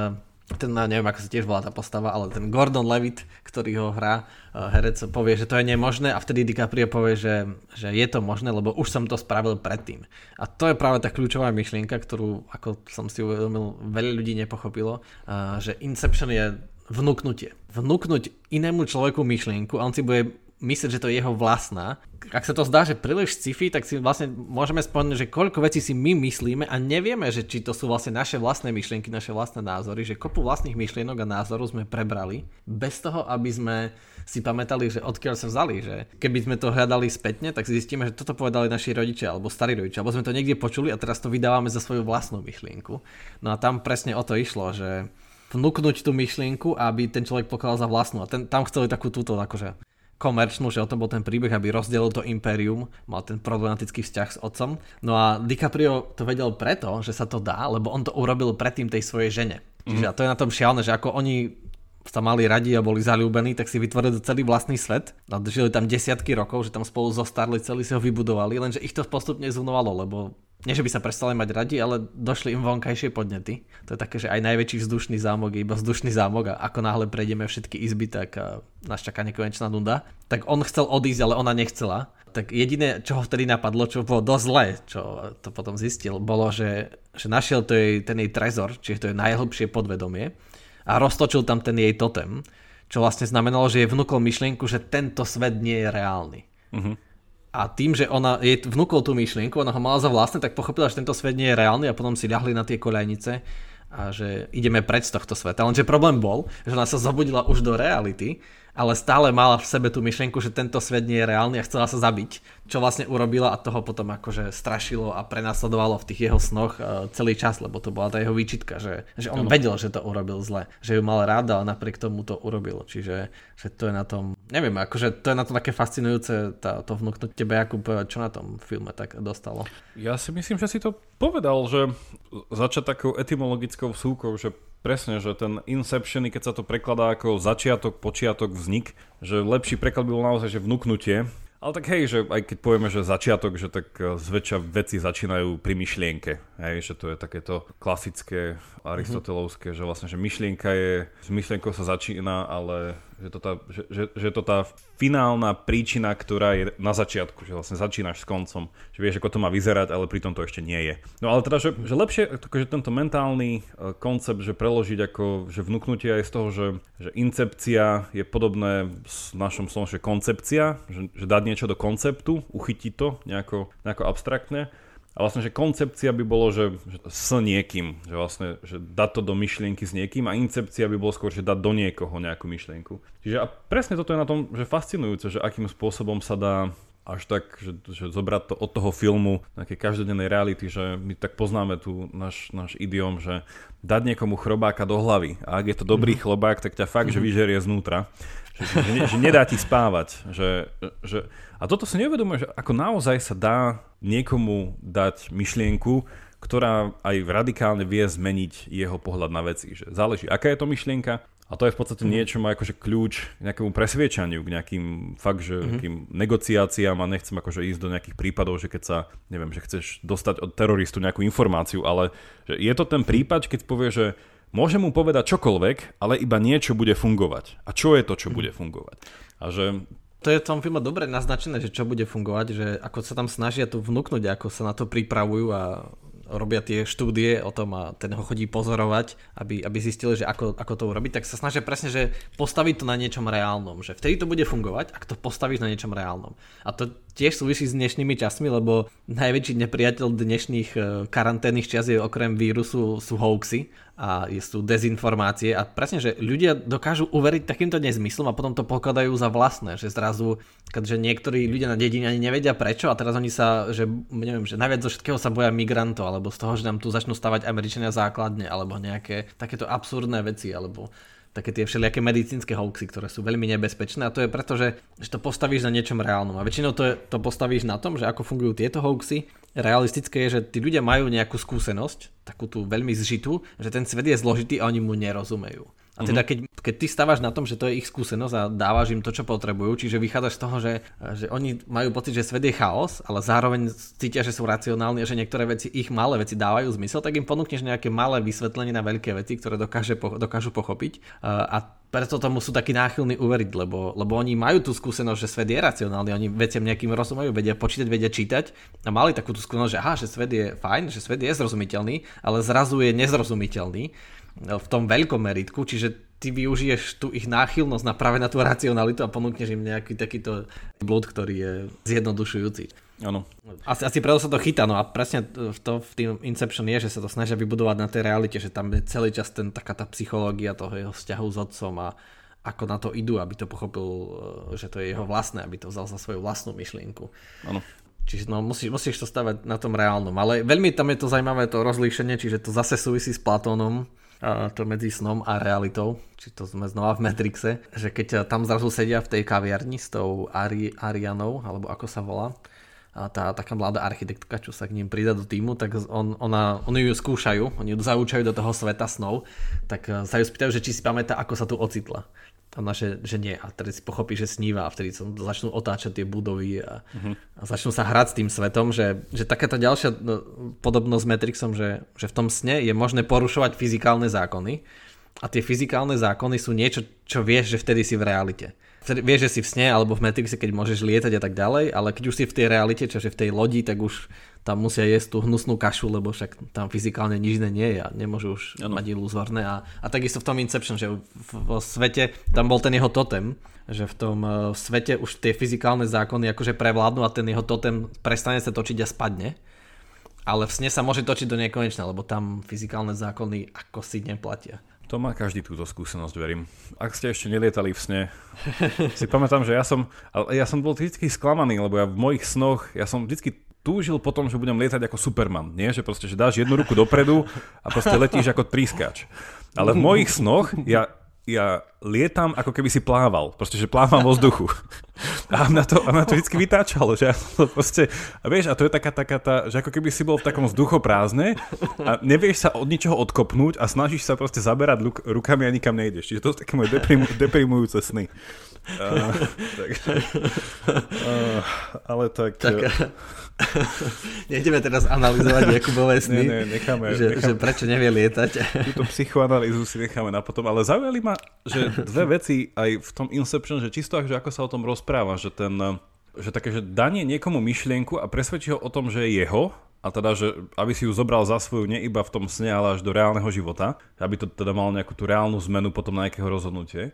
ten, neviem ako sa tiež volá tá postava, ale ten Gordon Levitt, ktorý ho hrá, eh, herec, povie, že to je nemožné a vtedy DiCaprio povie, že, že je to možné, lebo už som to spravil predtým. A to je práve tá kľúčová myšlienka, ktorú, ako som si uvedomil, veľa ľudí nepochopilo, eh, že Inception je vnúknutie. Vnúknuť inému človeku myšlienku a on si bude myslieť, že to je jeho vlastná. Ak sa to zdá, že príliš sci-fi, tak si vlastne môžeme spomenúť, že koľko vecí si my myslíme a nevieme, že či to sú vlastne naše vlastné myšlienky, naše vlastné názory, že kopu vlastných myšlienok a názorov sme prebrali bez toho, aby sme si pamätali, že odkiaľ sa vzali, že keby sme to hľadali spätne, tak zistíme, že toto povedali naši rodičia alebo starí rodičia, alebo sme to niekde počuli a teraz to vydávame za svoju vlastnú myšlienku. No a tam presne o to išlo, že vnúknuť tú myšlienku, aby ten človek pokladal za vlastnú. A ten, tam chceli takú túto akože komerčnú, že o tom bol ten príbeh, aby rozdelil to impérium, mal ten problematický vzťah s otcom. No a DiCaprio to vedel preto, že sa to dá, lebo on to urobil predtým tej svojej žene. Čiže mm. a to je na tom šialné, že ako oni sa mali radi a boli zalúbení, tak si vytvorili celý vlastný svet a žili tam desiatky rokov, že tam spolu zostarli, celý si ho vybudovali, lenže ich to postupne zunovalo, lebo nie, že by sa prestali mať radi, ale došli im vonkajšie podnety. To je také, že aj najväčší vzdušný zámok je iba vzdušný zámok a ako náhle prejdeme všetky izby, tak nás čaká nekonečná nuda. Tak on chcel odísť, ale ona nechcela. Tak jediné, čo ho vtedy napadlo, čo bolo dosť zlé, čo to potom zistil, bolo, že, že našiel to jej, ten jej trezor, čiže to je najhlbšie podvedomie a roztočil tam ten jej totem, čo vlastne znamenalo, že je vnúkol myšlienku, že tento svet nie je reálny. Uh-huh. A tým, že ona jej vnúkol tú myšlienku, ona ho mala za vlastné, tak pochopila, že tento svet nie je reálny a potom si ľahli na tie koľajnice a že ideme preč z tohto sveta. Lenže problém bol, že ona sa zobudila už do reality ale stále mala v sebe tú myšlienku, že tento svet nie je reálny a chcela sa zabiť, čo vlastne urobila a toho potom akože strašilo a prenasledovalo v tých jeho snoch uh, celý čas, lebo to bola tá jeho výčitka, že, že on ano. vedel, že to urobil zle, že ju mal ráda, ale napriek tomu to urobil, čiže že to je na tom, neviem, akože to je na tom také fascinujúce tá, to vnúknuť tebe, ako čo na tom filme tak dostalo. Ja si myslím, že si to povedal, že začať takou etymologickou súkou, že Presne, že ten Inception, keď sa to prekladá ako začiatok, počiatok, vznik, že lepší preklad by bol naozaj, že vnúknutie. Ale tak hej, že aj keď povieme, že začiatok, že tak e, zväčša veci začínajú pri myšlienke. Hej, že to je takéto klasické aristotelovské, mm-hmm. že vlastne, že myšlienka je, s myšlienkou sa začína, ale že to, tá, že, že, že to tá finálna príčina, ktorá je na začiatku, že vlastne začínaš s koncom, že vieš, ako to má vyzerať, ale pritom to ešte nie je. No ale teda, že, že lepšie že tento mentálny e, koncept, že preložiť ako, že vnúknutie aj z toho, že, že incepcia je podobné s našom slovom, že koncepcia, že, že dať niečo do konceptu, uchytiť to nejako, nejako abstraktne, a vlastne, že koncepcia by bolo, že, že s niekým, že vlastne, že dať to do myšlienky s niekým a incepcia by bolo skôr, že dať do niekoho nejakú myšlienku. Čiže a presne toto je na tom, že fascinujúce, že akým spôsobom sa dá až tak, že, že zobrať to od toho filmu nejaké každodennej reality, že my tak poznáme tu náš, náš idiom, že dať niekomu chrobáka do hlavy a ak je to dobrý mm-hmm. chlobák, tak ťa fakt, mm-hmm. že vyžerie znútra. Že, že, že nedá ti spávať. Že, že, a toto si neuvedomuje, že ako naozaj sa dá niekomu dať myšlienku, ktorá aj radikálne vie zmeniť jeho pohľad na veci. Že záleží, aká je to myšlienka, a to je v podstate mhm. niečo má akože kľúč k nejakému presviečaniu, k nejakým fakt, že mm-hmm. negociáciám a nechcem akože ísť do nejakých prípadov, že keď sa, neviem, že chceš dostať od teroristu nejakú informáciu, ale že je to ten prípad, keď povie, že Môžem mu povedať čokoľvek, ale iba niečo bude fungovať. A čo je to, čo bude fungovať? A že to je v tom filme dobre naznačené, že čo bude fungovať, že ako sa tam snažia tu vnúknuť, ako sa na to pripravujú a robia tie štúdie o tom a ten ho chodí pozorovať, aby, aby zistili, že ako, ako to urobiť, tak sa snažia presne, že postaviť to na niečom reálnom, že vtedy to bude fungovať, ak to postavíš na niečom reálnom. A to tiež súvisí s dnešnými časmi, lebo najväčší nepriateľ dnešných e, karanténnych čas je okrem vírusu sú hoaxy a sú dezinformácie. A presne, že ľudia dokážu uveriť takýmto nezmyslom a potom to pokladajú za vlastné, že zrazu, keďže niektorí ľudia na dedine ani nevedia prečo a teraz oni sa, že neviem, že najviac zo všetkého sa boja migrantov alebo z toho, že nám tu začnú stavať Američania základne alebo nejaké takéto absurdné veci alebo také tie všelijaké medicínske hoaxy, ktoré sú veľmi nebezpečné a to je preto, že, že to postavíš na niečom reálnom a väčšinou to, je, to postavíš na tom, že ako fungujú tieto hoaxy. Realistické je, že tí ľudia majú nejakú skúsenosť, takú tú veľmi zžitú, že ten svet je zložitý a oni mu nerozumejú. A teda mhm. keď, keď ty stávaš na tom, že to je ich skúsenosť a dávaš im to, čo potrebujú, čiže vychádzaš z toho, že, že oni majú pocit, že svet je chaos, ale zároveň cítia, že sú racionálni a že niektoré veci, ich malé veci dávajú zmysel, tak im ponúkneš nejaké malé vysvetlenie na veľké veci, ktoré dokáže, dokážu pochopiť. A preto tomu sú takí náchylní uveriť, lebo, lebo oni majú tú skúsenosť, že svet je racionálny, oni veciam nejakým rozumejú, vedia počítať, vedia čítať a mali takú tú skúsenosť, že aha, že svet je fajn, že svet je zrozumiteľný, ale zrazu je nezrozumiteľný v tom veľkom meritku, čiže ty využiješ tú ich náchylnosť na práve na tú racionalitu a ponúkneš im nejaký takýto blúd, ktorý je zjednodušujúci. Áno. Asi, asi preto sa to chytá, no a presne v, to, v tým Inception je, že sa to snažia vybudovať na tej realite, že tam je celý čas ten, taká tá psychológia toho jeho vzťahu s otcom a ako na to idú, aby to pochopil, e, že to je jeho vlastné, aby to vzal za svoju vlastnú myšlienku. Áno. Čiže no, musíš, musíš to stavať na tom reálnom. Ale veľmi tam je to zaujímavé to rozlíšenie, čiže to zase súvisí s Platónom, to medzi snom a realitou, či to sme znova v Matrixe, že keď tam zrazu sedia v tej kaviarni s tou Ari, Arianou, alebo ako sa volá, a tá taká mladá architektka, čo sa k ním prida do týmu, tak on, ona, oni ju skúšajú, oni ju zaučajú do toho sveta snov, tak sa ju spýtajú, že či si pamätá, ako sa tu ocitla a naše, že nie. A tedy si pochopí, že sníva a vtedy sa začnú otáčať tie budovy a, uh-huh. a začnú sa hrať s tým svetom, že, že takáto ďalšia no, podobnosť s Matrixom, že, že v tom sne je možné porušovať fyzikálne zákony a tie fyzikálne zákony sú niečo, čo vieš, že vtedy si v realite. Vieš, že si v sne alebo v Matrixe, keď môžeš lietať a tak ďalej, ale keď už si v tej realite, čo je v tej lodi, tak už tam musia jesť tú hnusnú kašu, lebo však tam fyzikálne nič iné nie je a nemôžu už ano. mať iluzorné. A, a takisto v tom Inception, že vo svete, tam bol ten jeho totem, že v tom uh, svete už tie fyzikálne zákony akože prevládnu a ten jeho totem prestane sa točiť a spadne. Ale v sne sa môže točiť do nekonečna, lebo tam fyzikálne zákony ako si neplatia. To má každý túto skúsenosť, verím. Ak ste ešte nelietali v sne, si pamätám, že ja som, ja som bol vždy sklamaný, lebo ja v mojich snoch, ja som vždy túžil potom, že budem lietať ako Superman. Nie, že proste, že dáš jednu ruku dopredu a proste letíš ako trískač. Ale v mojich snoch ja, ja lietam, ako keby si plával. Proste, že plávam vo vzduchu. A na to, a na to vždy vytáčalo, že ja to proste, a vieš, a to je taká, taká tá, že ako keby si bol v takom vzduchoprázdne a nevieš sa od ničoho odkopnúť a snažíš sa proste zaberať luk, rukami a nikam nejdeš. Čiže to sú také moje deprimu, deprimujúce sny. Uh, takže, uh, ale tak... tak nejdeme teraz analyzovať Jakubové sny, nie, nie, necháme, že, necháme, že prečo nevie lietať. Túto psychoanalýzu si necháme na potom, ale zaujali ma, že dve veci aj v tom Inception, že čisto že ako sa o tom rozpráva, že ten že také, že danie niekomu myšlienku a presvedčí ho o tom, že je jeho, a teda, že aby si ju zobral za svoju nie iba v tom sne, ale až do reálneho života, aby to teda malo nejakú tú reálnu zmenu potom na nejakého rozhodnutie.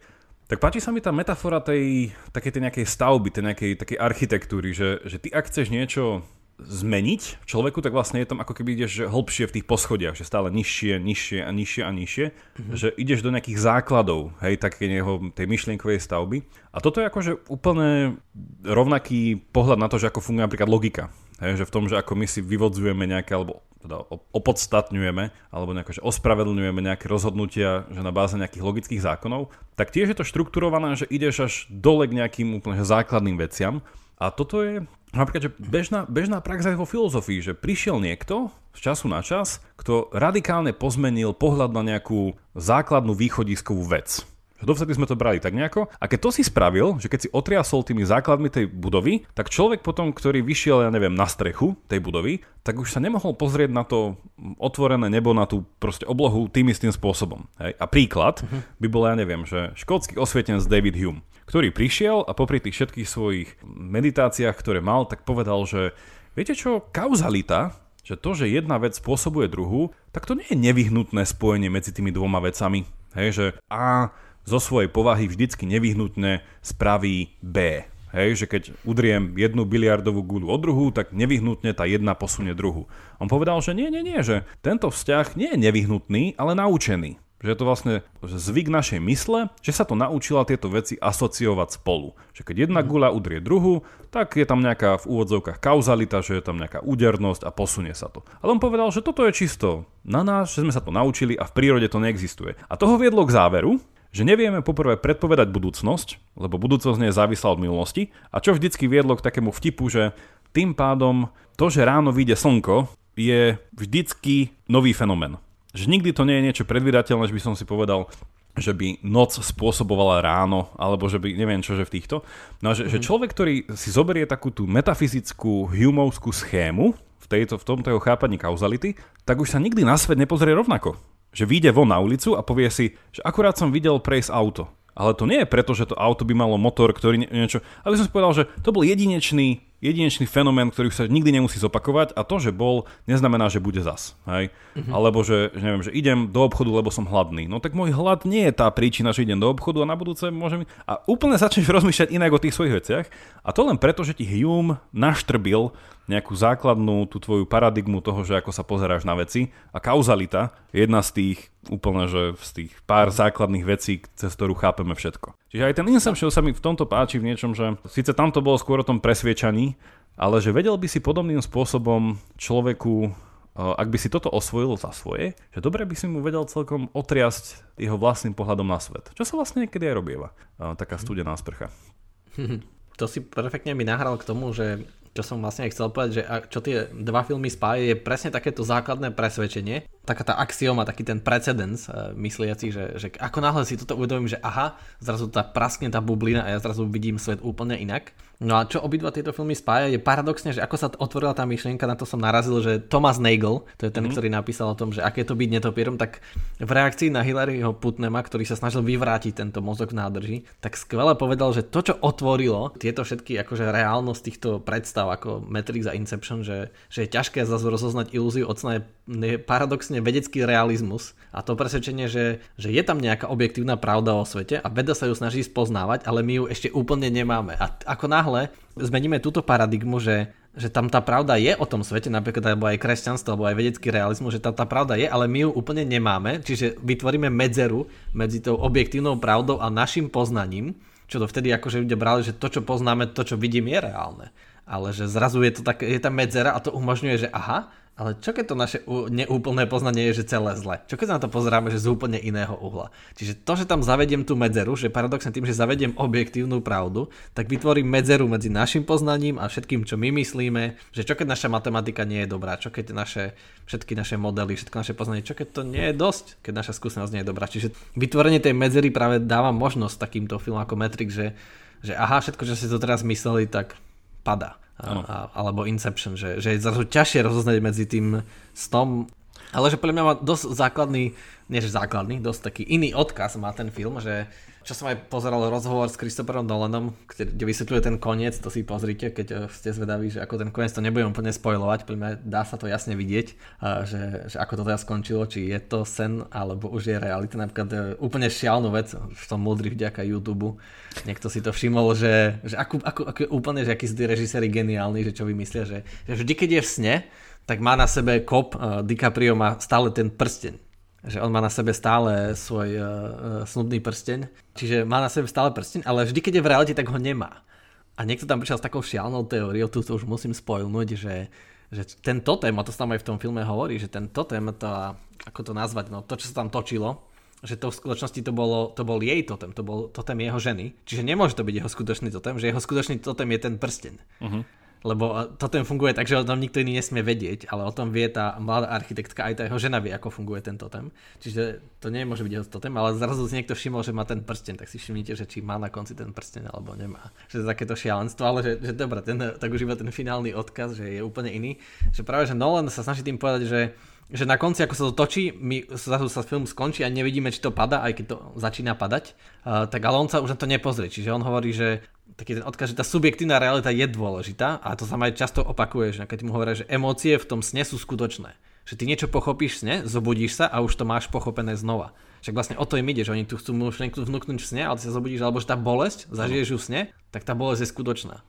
Tak páči sa mi tá metafora tej takej tej nejakej stavby, tej nejakej takej architektúry, že, že ty ak chceš niečo zmeniť človeku, tak vlastne je tam ako keby ideš hlbšie v tých poschodiach, že stále nižšie, nižšie a nižšie a nižšie, mm-hmm. že ideš do nejakých základov, hej, také jeho, tej myšlienkovej stavby. A toto je akože úplne rovnaký pohľad na to, že ako funguje napríklad logika. Hej, že v tom, že ako my si vyvodzujeme nejaké, alebo teda opodstatňujeme, alebo nejako, že ospravedlňujeme nejaké rozhodnutia, že na báze nejakých logických zákonov, tak tiež je to štrukturované, že ideš až dole k nejakým úplne základným veciam. A toto je napríklad, že bežná, bežná prax aj vo filozofii, že prišiel niekto z času na čas, kto radikálne pozmenil pohľad na nejakú základnú východiskovú vec. Dovtedy sme to brali tak nejako. A keď to si spravil, že keď si otriasol tými základmi tej budovy, tak človek potom, ktorý vyšiel, ja neviem, na strechu tej budovy, tak už sa nemohol pozrieť na to otvorené nebo, na tú proste oblohu tým istým spôsobom. Hej? A príklad uh-huh. by bol, ja neviem, že škótsky osvietenec David Hume, ktorý prišiel a popri tých všetkých svojich meditáciách, ktoré mal, tak povedal, že viete čo, kauzalita, že to, že jedna vec spôsobuje druhú, tak to nie je nevyhnutné spojenie medzi tými dvoma vecami. Hej, že A zo svojej povahy vždycky nevyhnutne spraví B. Hej, že keď udriem jednu biliardovú guľu od druhú, tak nevyhnutne tá jedna posunie druhú. On povedal, že nie, nie, nie, že tento vzťah nie je nevyhnutný, ale naučený. Že je to vlastne zvyk našej mysle, že sa to naučila tieto veci asociovať spolu. Že keď jedna mhm. guľa udrie druhú, tak je tam nejaká v úvodzovkách kauzalita, že je tam nejaká údernosť a posunie sa to. Ale on povedal, že toto je čisto na nás, že sme sa to naučili a v prírode to neexistuje. A toho viedlo k záveru, že nevieme poprvé predpovedať budúcnosť, lebo budúcnosť nie je závislá od minulosti, a čo vždycky viedlo k takému vtipu, že tým pádom to, že ráno vyjde slnko, je vždycky nový fenomén. Že nikdy to nie je niečo predvydateľné, že by som si povedal, že by noc spôsobovala ráno, alebo že by, neviem čo, že v týchto. No že, mm-hmm. že mhm. človek, ktorý si zoberie takú tú metafyzickú, humovskú schému, v, tejto, v tomto jeho chápaní kauzality, tak už sa nikdy na svet nepozrie rovnako že vyjde von na ulicu a povie si, že akurát som videl prejsť auto. Ale to nie je preto, že to auto by malo motor, ktorý niečo... Ale som si povedal, že to bol jedinečný, jedinečný fenomén, ktorý sa nikdy nemusí zopakovať a to, že bol, neznamená, že bude zas. Hej? Mm-hmm. Alebo že, že, neviem, že idem do obchodu, lebo som hladný. No tak môj hlad nie je tá príčina, že idem do obchodu a na budúce môžem... A úplne začneš rozmýšľať inak o tých svojich veciach. A to len preto, že ti Hume naštrbil nejakú základnú tú tvoju paradigmu toho, že ako sa pozeráš na veci a kauzalita je jedna z tých úplne, že z tých pár základných vecí, cez ktorú chápeme všetko. Čiže aj ten Inception sa mi v tomto páči v niečom, že síce tam to bolo skôr o tom presviečaní, ale že vedel by si podobným spôsobom človeku ak by si toto osvojil za svoje, že dobre by si mu vedel celkom otriasť jeho vlastným pohľadom na svet. Čo sa vlastne niekedy aj robieva. Taká studená sprcha. To si perfektne mi nahral k tomu, že čo som vlastne chcel povedať, že čo tie dva filmy spája, je presne takéto základné presvedčenie, taká tá axioma, taký ten precedens uh, mysliaci, že, že ako náhle si toto uvedomím, že aha, zrazu tá praskne tá bublina a ja zrazu vidím svet úplne inak. No a čo obidva tieto filmy spája, je paradoxne, že ako sa otvorila tá myšlienka, na to som narazil, že Thomas Nagel, to je ten, mm. ktorý napísal o tom, že aké to byť netopierom, tak v reakcii na Hillaryho Putnema, ktorý sa snažil vyvrátiť tento mozog v nádrži, tak skvele povedal, že to, čo otvorilo tieto všetky akože reálnosť týchto predstav ako Matrix a Inception, že, že je ťažké zase rozoznať ilúziu od sna je paradoxne vedecký realizmus a to presvedčenie, že, že je tam nejaká objektívna pravda o svete a veda sa ju snaží spoznávať, ale my ju ešte úplne nemáme. A ako náhle zmeníme túto paradigmu, že že tam tá pravda je o tom svete, napríklad alebo aj kresťanstvo, alebo aj vedecký realizmus, že tam tá pravda je, ale my ju úplne nemáme, čiže vytvoríme medzeru medzi tou objektívnou pravdou a našim poznaním, čo to vtedy akože ľudia brali, že to, čo poznáme, to, čo vidím, je reálne. Ale že zrazu je to tak, je tam medzera a to umožňuje, že aha, ale čo keď to naše neúplné poznanie je, že celé zle? Čo keď sa na to pozeráme, že z úplne iného uhla? Čiže to, že tam zavediem tú medzeru, že paradoxne tým, že zavediem objektívnu pravdu, tak vytvorím medzeru medzi našim poznaním a všetkým, čo my myslíme, že čo keď naša matematika nie je dobrá, čo keď naše, všetky naše modely, všetko naše poznanie, čo keď to nie je dosť, keď naša skúsenosť nie je dobrá. Čiže vytvorenie tej medzery práve dáva možnosť takýmto filmom ako Matrix, že, že aha, všetko, čo si to teraz mysleli, tak pada. A, a, alebo Inception, že, že je zrazu ťažšie rozoznať medzi tým snom, ale že pre mňa má dosť základný, nie že základný, dosť taký iný odkaz má ten film, že čo som aj pozeral rozhovor s Christopherom Nolanom, kde, vysvetľuje ten koniec, to si pozrite, keď eh, ste zvedaví, že ako ten koniec to nebudem úplne spojovať, mňa dá sa to jasne vidieť, že, že ako to teda skončilo, či je to sen, alebo už je realita. Napríklad eh, úplne šialnú vec, v tom múdry vďaka YouTube, niekto si to všimol, že, že ako, ako, ako úplne, že akí sú tí režiséri geniálni, že čo vymyslia, že, že vždy, keď je v sne, tak má na sebe kop, DiCaprio má stále ten prsteň že on má na sebe stále svoj uh, snubný prsteň, čiže má na sebe stále prsteň, ale vždy, keď je v realite, tak ho nemá. A niekto tam prišiel s takou šialnou teóriou, tu to už musím spojnúť, že, že ten totem, a to sa tam aj v tom filme hovorí, že ten totem, to, ako to nazvať, no to, čo sa tam točilo, že to v skutočnosti to, bolo, to bol jej totem, to bol totem jeho ženy. Čiže nemôže to byť jeho skutočný totem, že jeho skutočný totem je ten prsteň. Uh-huh lebo to ten funguje tak, že o tom nikto iný nesmie vedieť, ale o tom vie tá mladá architektka, aj tá jeho žena vie, ako funguje ten totem. Čiže to nemôže byť jeho totem, ale zrazu si niekto všimol, že má ten prsten, tak si všimnite, že či má na konci ten prsten alebo nemá. Že to takéto šialenstvo, ale že, že dobre, ten, tak už iba ten finálny odkaz, že je úplne iný. Že práve, že Nolan sa snaží tým povedať, že že na konci, ako sa to točí, my zase sa film skončí a nevidíme, či to pada, aj keď to začína padať, uh, tak ale on sa už na to nepozrie. Čiže on hovorí, že taký ten odkaz, že tá subjektívna realita je dôležitá a to sa aj často opakuje, že keď mu hovoria, že emócie v tom sne sú skutočné. Že ty niečo pochopíš v sne, zobudíš sa a už to máš pochopené znova. Však vlastne o to im ide, že oni tu chcú myšlienku vnúknuť v sne, ale ty sa zobudíš, alebo že tá bolesť, zažiješ ju v sne, tak tá bolesť je skutočná.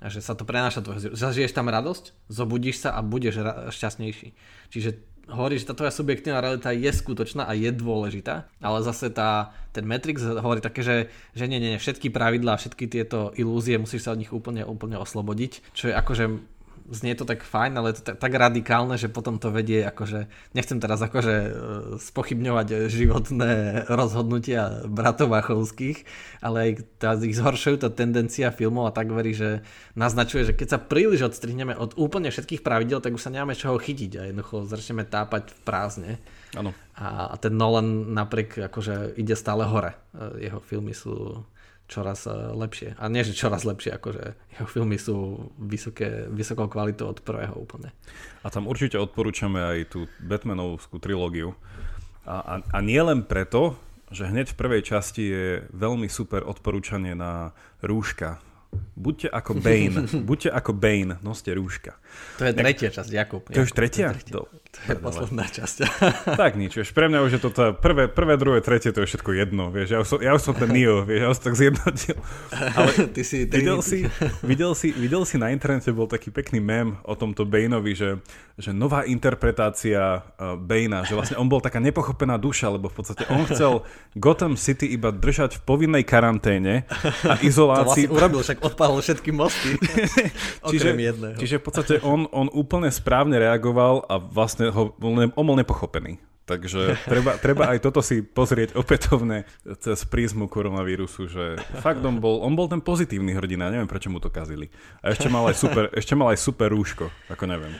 A že sa to prenáša, zažiješ tam radosť, zobudíš sa a budeš šťastnejší. Čiže hovorí, že tá tvoja subjektívna realita je skutočná a je dôležitá, ale zase tá, ten Matrix hovorí také, že, že nie, nie, všetky pravidlá, všetky tieto ilúzie musíš sa od nich úplne, úplne oslobodiť, čo je akože znie to tak fajn, ale je to tak, tak radikálne, že potom to vedie akože, nechcem teraz akože e, spochybňovať životné rozhodnutia bratov Vachovských, ale aj tá ich zhoršujú tá tendencia filmov a tak verí, že naznačuje, že keď sa príliš odstrihneme od úplne všetkých pravidel, tak už sa nemáme čoho chytiť a jednoducho začneme tápať v prázdne. Ano. A, a ten Nolan napriek akože ide stále hore. E, jeho filmy sú čoraz eh, lepšie. A nie, že čoraz lepšie, akože jeho filmy sú vysoké, vysokou kvalitou od prvého úplne. A tam určite odporúčame aj tú Batmanovskú trilógiu. A, a, a nie len preto, že hneď v prvej časti je veľmi super odporúčanie na rúška, Buďte ako Bane. Buďte ako Bane. Noste rúška. To je tretia časť, Jakub. To je už tretia? To je, tretia. To je posledná časť. tak nič, vieš, pre mňa už je to tá prvé, prvé, druhé, tretie, to je všetko jedno, vieš, ja už som, ja už som ten Neo, vieš, ja už som tak zjednotil. Ale Ty si, videl, si, videl, si, videl si na internete, bol taký pekný mem o tomto Baneovi, že, že nová interpretácia uh, Banea, že vlastne on bol taká nepochopená duša, lebo v podstate on chcel Gotham City iba držať v povinnej karanténe a izolácii. To vlastne urobil, však odpálil všetky mosty. čiže, jedného. čiže v podstate on, on úplne správne reagoval a vlastne ho, on bol nepochopený. Takže treba, treba aj toto si pozrieť opätovne cez prízmu koronavírusu, že fakt on bol, on bol ten pozitívny hrdina, neviem prečo mu to kazili. A ešte mal aj super, ešte mal aj super rúško, ako neviem.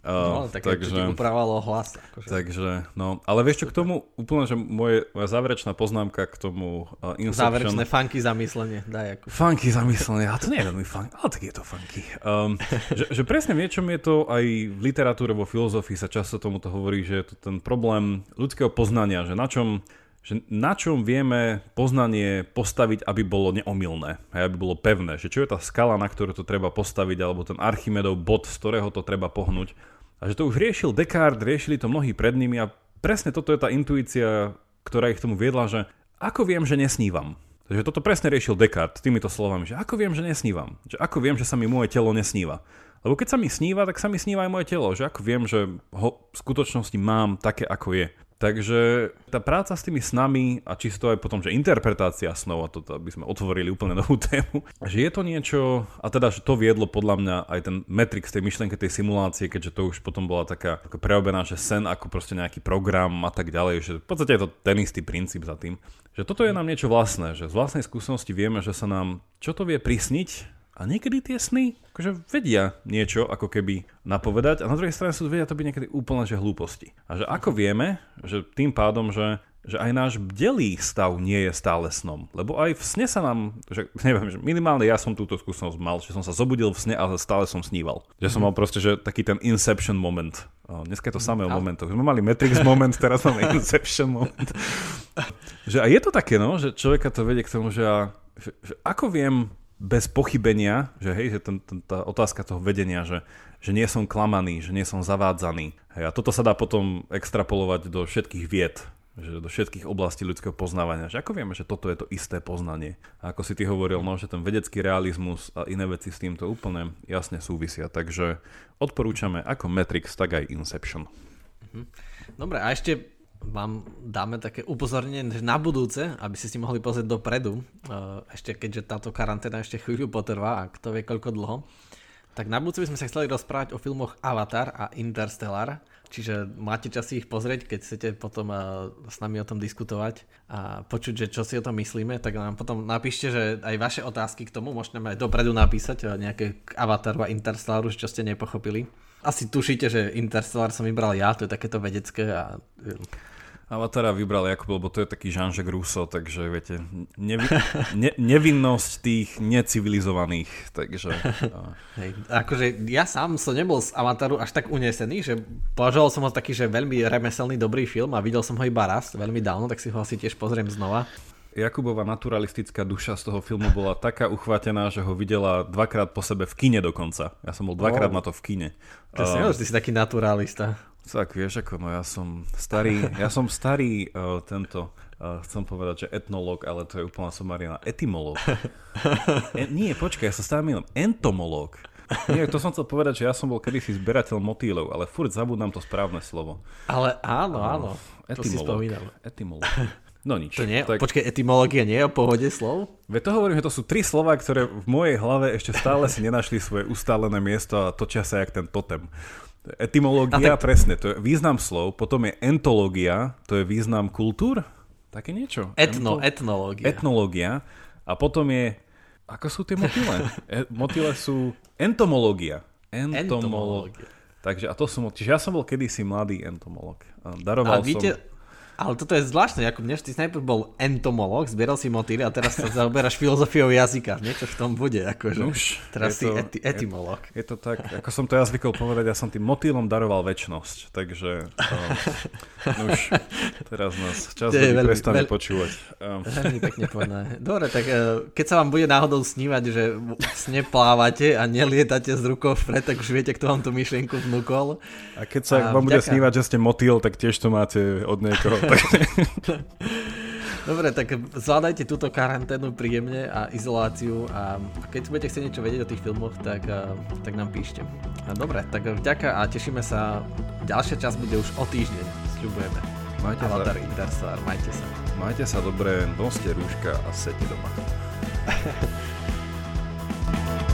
Uh, no, tak takže, to upravalo hlas. Akože. Takže, no, ale vieš čo k tomu, úplne, že moje, moja záverečná poznámka k tomu uh, Inception... Záverečné funky zamyslenie, daj ako. Funky zamyslenie, a to nie je veľmi funky, ale tak je to funky. Um, že, že presne v niečom je to aj v literatúre, vo filozofii sa často tomuto hovorí, že je to ten problém ľudského poznania, že na čom že na čom vieme poznanie postaviť, aby bolo neomilné, aby bolo pevné, že čo je tá skala, na ktorú to treba postaviť, alebo ten Archimedov bod, z ktorého to treba pohnúť. A že to už riešil Descartes, riešili to mnohí pred nimi a presne toto je tá intuícia, ktorá ich tomu viedla, že ako viem, že nesnívam. Takže toto presne riešil Descartes týmito slovami, že ako viem, že nesnívam. Že ako viem, že sa mi moje telo nesníva. Lebo keď sa mi sníva, tak sa mi sníva aj moje telo. Že ako viem, že ho v skutočnosti mám také, ako je. Takže tá práca s tými snami a čisto aj potom, že interpretácia snov, a toto by sme otvorili úplne novú tému, že je to niečo, a teda, že to viedlo podľa mňa aj ten Matrix tej myšlienke tej simulácie, keďže to už potom bola taká ako preobená, že sen ako proste nejaký program a tak ďalej, že v podstate je to ten istý princíp za tým. Že toto je nám niečo vlastné, že z vlastnej skúsenosti vieme, že sa nám čo to vie prisniť, a niekedy tie sny akože vedia niečo ako keby napovedať a na druhej strane sú vedia to byť niekedy úplne že hlúposti. A že ako vieme, že tým pádom, že že aj náš bdelý stav nie je stále snom. Lebo aj v sne sa nám, že neviem, že minimálne ja som túto skúsenosť mal, že som sa zobudil v sne a stále som sníval. Že som mal proste, že taký ten inception moment. O, dneska je to samé o momentoch. Sme mali Matrix moment, teraz máme inception moment. že a je to také, no, že človeka to vedie k tomu, že, ja, že, že ako viem bez pochybenia, že hej, že ten, ten, tá otázka toho vedenia, že, že nie som klamaný, že nie som zavádzaný. Hej, a toto sa dá potom extrapolovať do všetkých vied, že do všetkých oblastí ľudského poznávania. Že ako vieme, že toto je to isté poznanie. A ako si ty hovoril, no, že ten vedecký realizmus a iné veci s týmto úplne jasne súvisia. Takže odporúčame ako Matrix, tak aj Inception. Mhm. Dobre, a ešte vám dáme také upozornenie na budúce, aby ste si mohli pozrieť dopredu, eh, ešte keďže táto karanténa ešte chvíľu potrvá a kto vie koľko dlho. Tak na budúce by sme sa chceli rozprávať o filmoch Avatar a Interstellar, čiže máte čas ich pozrieť, keď chcete potom eh, s nami o tom diskutovať a počuť, že čo si o tom myslíme, tak nám potom napíšte, že aj vaše otázky k tomu môžete aj dopredu napísať, eh, nejaké Avataru a Interstellaru, čo ste nepochopili. Asi tušíte, že Interstellar som vybral ja, to je takéto vedecké a Avatara vybral Jakub, lebo to je taký Jean-Jacques Rousseau, takže viete, nevi, ne, nevinnosť tých necivilizovaných, takže... Hej, akože ja sám som nebol z Avataru až tak unesený, že považoval som ho taký, že veľmi remeselný dobrý film a videl som ho iba raz, veľmi dávno, tak si ho asi tiež pozriem znova. Jakubova naturalistická duša z toho filmu bola taká uchvatená, že ho videla dvakrát po sebe v kine dokonca. Ja som bol dvakrát oh. na to v kine. Presne, ty si taký naturalista. Tak vieš ako, no ja som starý, ja som starý uh, tento, uh, chcem povedať, že etnolog, ale to je úplná somarina, etymolog. E, nie, počkaj, ja sa stále milím, entomolog. Nie, to som chcel povedať, že ja som bol kedysi zberateľ motýlov, ale furt zabudám to správne slovo. Ale áno, áno, etymolog, to si spomínal. Etymolog. No nič. To nie, tak... Počkaj, etymológia nie je o pohode slov? Veď to hovorím, že to sú tri slova, ktoré v mojej hlave ešte stále si nenašli svoje ustálené miesto a točia sa jak ten totem. Etymológia, tak... presne, to je význam slov, potom je entológia, to je význam kultúr, také niečo. Etno, Ento... etnológia. Etnológia a potom je, ako sú tie motyle? e, motyle sú entomológia. Entomológia. Takže a to som, čiže ja som bol kedysi mladý entomológ. Daroval a víte, som ale toto je zvláštne, ako mne ty najprv bol entomolog, zbieral si motýly a teraz sa zaoberáš filozofiou jazyka. Niečo v tom bude, akože. Už, teraz si to, eti, etymolog. Je, je to tak, ako som to ja zvykol povedať, ja som tým motýlom daroval väčnosť, takže um, už teraz nás čas ľudí prestane veľ... počúvať. Um. Veľmi pekne povedané. Dobre, tak uh, keď sa vám bude náhodou snívať, že sne plávate a nelietate z rukou vpred, tak už viete, kto vám tú myšlienku vnúkol. A keď sa a vám vďaka... bude snívať, že ste motýl, tak tiež to máte od niekoho. Dobre, tak zvládajte túto karanténu príjemne a izoláciu a keď budete chcieť niečo vedieť o tých filmoch, tak, tak nám píšte. Dobre, tak vďaka a tešíme sa. Ďalšia časť bude už o týždeň, sľubujeme. Majte Avatar sa. Interstar, majte sa. Majte sa dobre, noste rúška a sete doma.